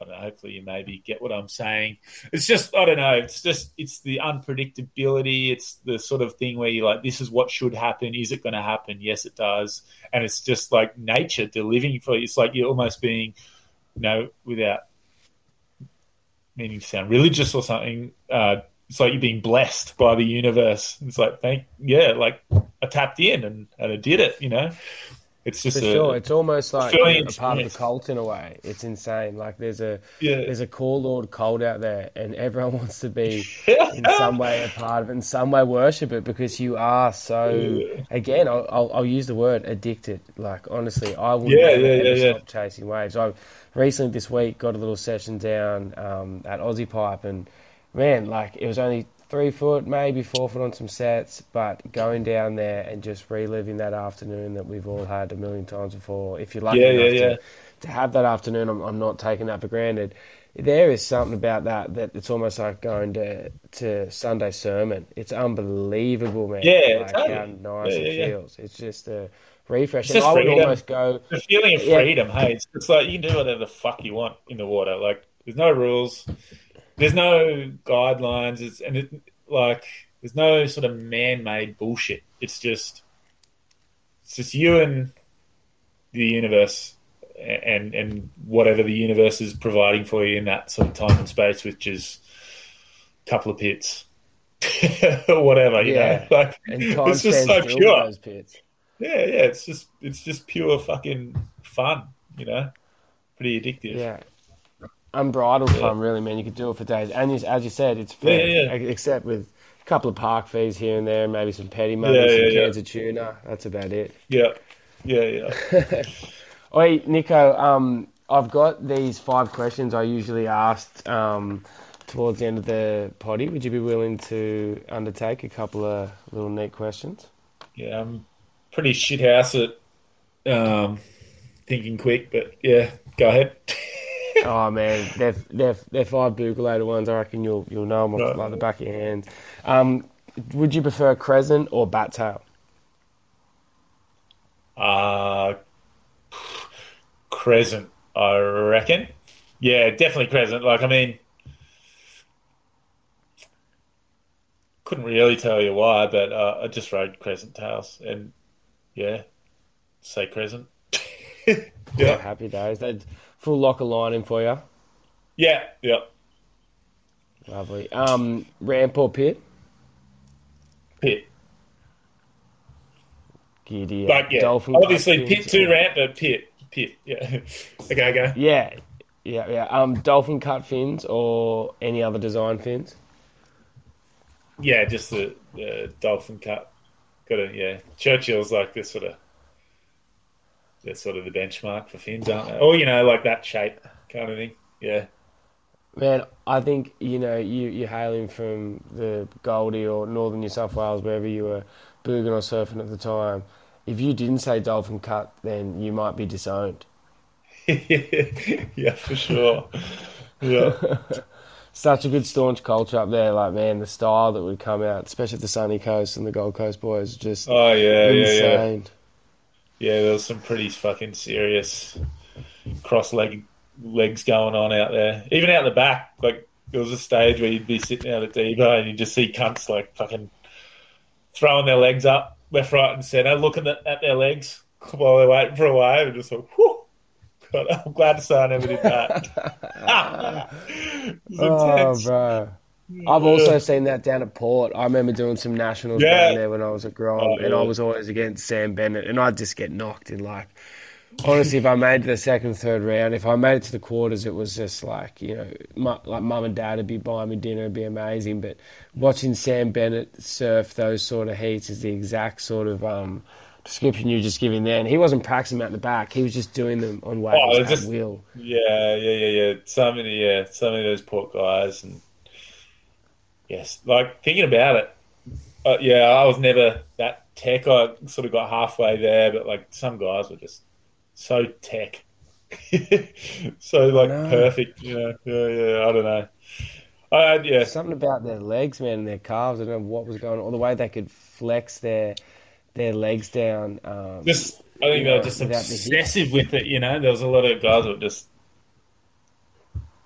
C: I don't know. Hopefully, you maybe get what I'm saying. It's just I don't know. It's just it's the unpredictability. It's the sort of thing where you're like, this is what should happen. Is it going to happen? Yes, it does. And it's just like nature delivering for you. It's like you're almost being, you know, without meaning to sound religious or something. Uh, it's like you're being blessed by the universe. It's like thank yeah, like I tapped in and, and I did it. You know, it's just
B: For
C: a,
B: sure, it's almost like a part of the cult in a way. It's insane. Like there's a
C: Yeah.
B: there's a core lord cult out there, and everyone *laughs* wants to be in some way a part of it, in some way worship it, because you are so. Again, I'll, I'll, I'll use the word addicted. Like honestly, I will
C: Yeah,
B: never
C: yeah,
B: ever
C: yeah, yeah.
B: stop chasing waves. I recently this week got a little session down um, at Aussie Pipe, and man, like it was only three foot, maybe four foot on some sets, but going down there and just reliving that afternoon that we've all had a million times before. If you're lucky
C: Yeah,
B: enough
C: yeah,
B: to
C: yeah.
B: to have that afternoon, I'm, I'm not taking that for granted. There is something about that that it's almost like going to to Sunday sermon. It's unbelievable, man.
C: Yeah,
B: like
C: totally.
B: how nice it feels. It's just a refresh.
C: It's just
B: I would
C: freedom.
B: almost go.
C: the feeling of freedom. Hey, it's, it's like you can do whatever the fuck you want in the water. Like there's no rules, there's no guidelines, it's, and it, like there's no sort of man-made bullshit. It's just it's just you and the universe, and and whatever the universe is providing for you in that sort of time and space, which is a couple of pits. *laughs* or whatever, you
B: Yeah.
C: know, like
B: And time
C: it's just so pure.
B: those pits.
C: Yeah, yeah, it's just it's just pure fucking fun, you know. Pretty addictive.
B: Yeah. Unbridled
C: Yeah.
B: fun, really, man. You could do it for days. And as you said, it's fair,
C: yeah, yeah.
B: except with a couple of park fees here and there, maybe some petty money, some cans of tuna. That's about it.
C: yeah, yeah, yeah. *laughs*
B: Oi, Nico, um, I've got these five questions I usually asked um, towards the end of the potty. Would you be willing to undertake a couple of little neat questions?
C: yeah I'm pretty shit house at um, thinking quick, but yeah, go ahead. *laughs*
B: Oh man, they're they're they're five bucolator ones. I reckon you'll you'll know them off
C: Right.
B: like the back of your hand. Um, would you prefer crescent or bat tail?
C: uh, crescent, I reckon. Yeah, definitely crescent. Like, I mean, couldn't really tell you why, but uh, I just rode crescent tails, and yeah, say crescent. *laughs* yeah,
B: Happy days. They'd full locker lining for you.
C: yeah, yeah.
B: Lovely. Um, ramp or pit?
C: Pit.
B: Giddy.
C: Like, yeah,
B: Dolphin
C: obviously pit two
B: or-
C: ramp, but pit, pit. Yeah. *laughs* okay, go.
B: Yeah, yeah, yeah. Um, dolphin cut fins or any other design fins?
C: Yeah, just the, the dolphin cut. Got to yeah. Churchill's like this sort of they're sort of the benchmark for fins, aren't they? Or you know, like that shape kind of thing. Yeah.
B: Man, I think you know you you hailing from the Goldie or Northern New South Wales, wherever you were booging or surfing at the time. If you didn't say dolphin cut, then you might be disowned. *laughs*
C: yeah, for sure. Yeah. *laughs*
B: Such a good staunch culture up there. Like man, the style that would come out, especially the sunny coast and the Gold Coast boys, just
C: Oh yeah, yeah, yeah. Yeah, there was some pretty fucking serious cross leg legs going on out there. Even out the back, like there was a stage where you'd be sitting out at Devo and you'd just see cunts like fucking throwing their legs up left, right, and centre, looking at, at their legs while they're waiting for a wave, and just like, whew. God, I'm glad to say I never did that. *laughs* *laughs* It was
B: Oh,
C: intense.
B: bro. I've also seen that down at Port. I remember doing some nationals
C: Yeah.
B: down there when I was at Grom,
C: Oh,
B: and I was always against Sam Bennett, and I'd just get knocked in like. Honestly, if I made the second, third round, if I made it to the quarters, it was just like you know, mu- like mum and dad would be buying me dinner, it'd be amazing. But watching Sam Bennett surf those sort of heats is the exact sort of um, description you're just giving there. And he wasn't practicing them out the back; he was just doing them on waves
C: Oh, just-
B: will.
C: Yeah, yeah, yeah, yeah. So many, yeah, so many of those port guys, and yes, like thinking about it. Uh, yeah, I was never that tech. I sort of got halfway there, but like some guys were just so tech, *laughs* so like perfect. You know, yeah, yeah. I don't know. I yeah,
B: Something about their legs, man, and their calves. I don't know what was going on, or the way they could flex their their legs down. Um,
C: just I think they were just obsessive with it. You know, there was a lot of guys that were just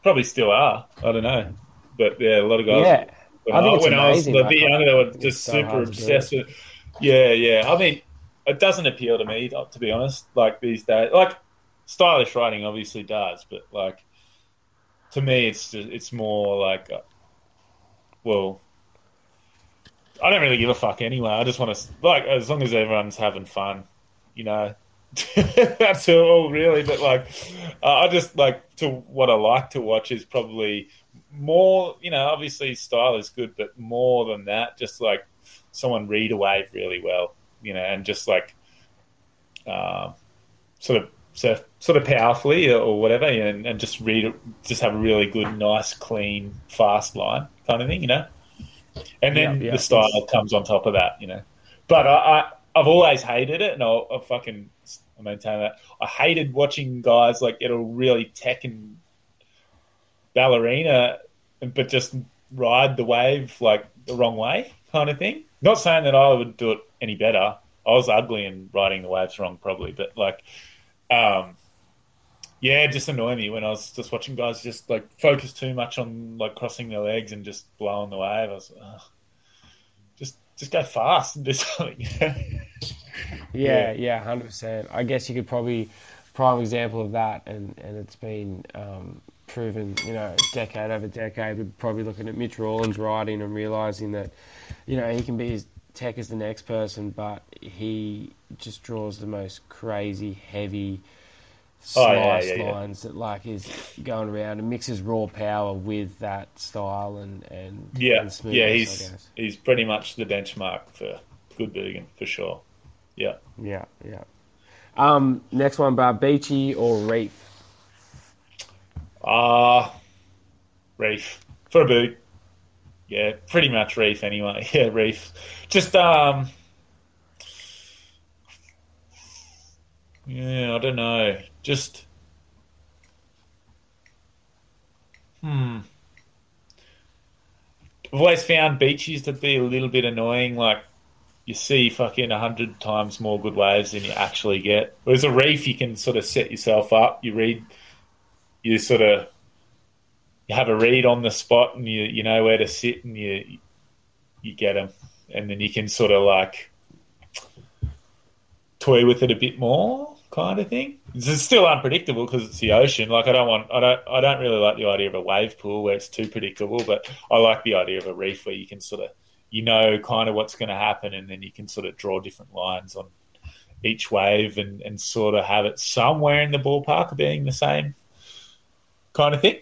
C: probably still are. I don't know, but yeah, a lot of guys.
B: yeah,
C: When
B: I think it's
C: when I was
B: amazing,
C: a bit younger, they were just
B: so
C: super obsessed with. Yeah, yeah. I mean, it doesn't appeal to me, to be honest. Like these days, like stylish writing obviously does, but like to me, it's just, it's more like, uh, well, I don't really give a fuck anyway. I just want to like as long as everyone's having fun, you know. *laughs* That's all really, but like, uh, I just like to what I like to watch is probably more. You know, obviously style is good, but more than that, just like someone read a wave really well, you know, and just like, uh, sort of surf sort of powerfully or whatever, and, and just read just have a really good, nice, clean, fast line kind of thing, you know. And then
B: Yeah, yeah.
C: the style comes on top of that, you know. But I, I I've always hated it, and I'll, I'll fucking I maintain that. I hated watching guys like a really tech and ballerina, but just ride the wave like the wrong way kind of thing. Not saying that I would do it any better. I was ugly and riding the waves wrong probably, but like, um, yeah, it just annoyed me when I was just watching guys just like focus too much on like crossing their legs and just blowing the wave. I was, Ugh. just just go fast and do *laughs* something.
B: yeah, yeah, hundred percent. I guess you could probably prime example of that, and and it's been um, proven, you know, decade over decade. We're probably looking at Mitch Rawlins riding and realizing that, you know, he can be as tech as the next person, but he just draws the most crazy, heavy
C: Oh, yeah,
B: slice
C: yeah, yeah.
B: lines that like is going around and mixes raw power with that style and and
C: yeah,
B: and smoothness,
C: yeah, he's he's pretty much the benchmark for good Bergen for sure. Yeah.
B: yeah yeah. Um, next one, bar Beachy or Reef.
C: Ah, reef for a boot. Yeah, pretty much reef anyway. *laughs* Yeah, reef. Just um, yeah, I don't know. Just hmm. I've always found beaches to be a little bit annoying. Like you see fucking a hundred times more good waves than you actually get. Whereas a reef, you can sort of set yourself up. You read, you sort of you have a read on the spot and you you know where to sit and you you get them and then you can sort of like toy with it a bit more kind of thing. It's still unpredictable because it's the ocean. Like i don't want i don't i don't really like the idea of a wave pool where it's too predictable but i like the idea of a reef where you can sort of you know kind of what's going to happen and then you can sort of draw different lines on each wave and, and sort of have it somewhere in the ballpark being the same kind of thing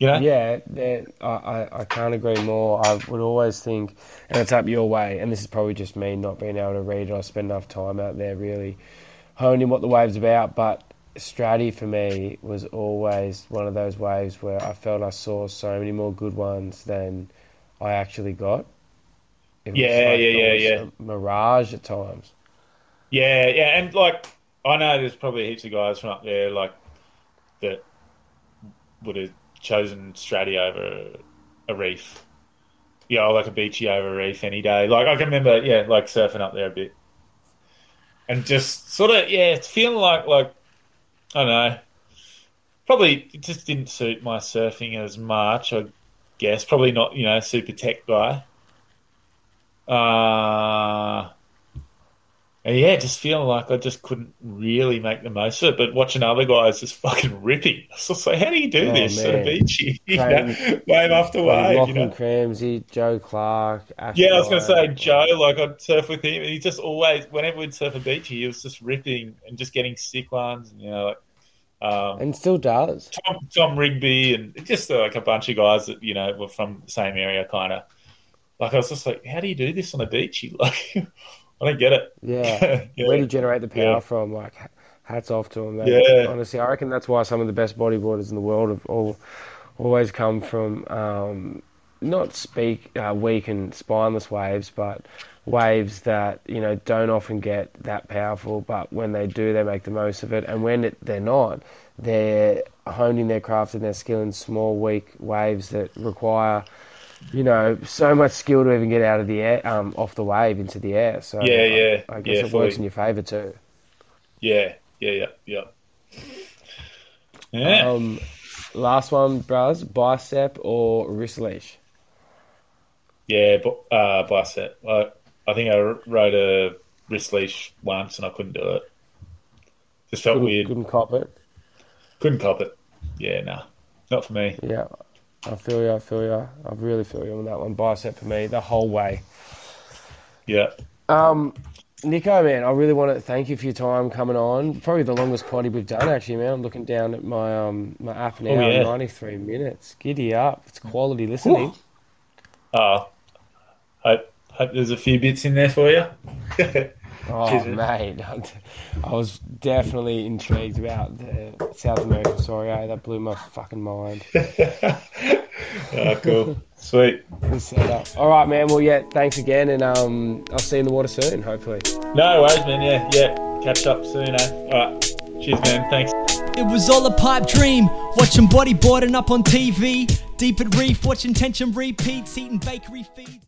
C: you know
B: Yeah, I, I, can't agree more. I would always think, and it's up your way, and this is probably just me not being able to read or spend enough time out there really honing what the wave's about, but Straddie for me was always one of those waves where I felt I saw so many more good ones than I actually got. It was
C: Yeah, yeah, yeah, yeah.
B: mirage at times.
C: Yeah, yeah, and like I know there's probably heaps of guys from up there like that would have chosen Straddie over a reef. Yeah, or like a beachy over a reef any day. Like I can remember, yeah, like surfing up there a bit, and just sort of yeah, it's feeling like like I don't know. Probably it just didn't suit my surfing as much. I guess probably not you know super tech guy. Uh and yeah, just feeling like I just couldn't really make the most of it. But watching other guys just fucking ripping, *laughs* I was just like, how do you do
B: Oh,
C: this
B: man.
C: beachy? *laughs* You know, wave after wave, you
B: Lachlan
C: know.
B: Cramsey, Joe Clark.
C: Yeah, I was going to say Joe. Like I'd surf with him, and he just always, whenever we'd surf a beachy, he was just ripping and just getting sick ones. And, you know, like um,
B: and still does.
C: Tom, Tom Rigby, and just uh, like a bunch of guys that you know were from the same area, kind of. Like I was just like, how do you do this on a beachy? *laughs* Like, I don't get it.
B: Yeah. *laughs*
C: Yeah.
B: Where do you generate the power
C: Yeah.
B: from? Like, hats off to them. Mate.
C: Yeah.
B: Honestly, I reckon that's why some of the best bodyboarders in the world have all always come from um, not speak uh, weak and spineless waves, but waves that you know don't often get that powerful. But when they do, they make the most of it. And when it, they're not, they're honing their craft and their skill in small, weak waves that require. You know, so much skill to even get out of the air, um, off the wave into the air. So
C: Yeah,
B: I-
C: yeah,
B: I, guess
C: yeah,
B: it works in your favour too.
C: Yeah, yeah, yeah, yeah. Yeah.
B: Um, last one, brothers, bicep or wrist leash?
C: Yeah, but uh, bicep. I, I think I rode a wrist leash once and I couldn't do it. Just felt
B: Couldn't,
C: weird.
B: couldn't cop it.
C: Couldn't cop it. Yeah, nah, not for me.
B: Yeah, I feel you. I feel you. I really feel you on that one. Bicep for me the whole way.
C: Yeah,
B: Um, Nico, man, I really want to thank you for your time coming on. Probably the longest potty we've done, actually, man. I'm looking down at my um my app now,
C: Oh, yeah.
B: 93 minutes. Giddy up. It's quality listening.
C: uh, hope hope there's a few bits in there for you. *laughs*
B: Oh,
C: Cheers, man.
B: mate. *laughs* I was definitely intrigued about the South American story. Eh? That blew my fucking mind.
C: oh, *laughs* cool, sweet.
B: All right, man. Well, yeah, thanks again, and um, I'll see you in the water soon, hopefully.
C: No worries, man. Yeah, yeah. catch up soon, eh? All right. Cheers, man. Thanks.
A: It was all a pipe dream, watching bodyboarding up on TV. Deep at reef, watching tension repeats, eating bakery feeds.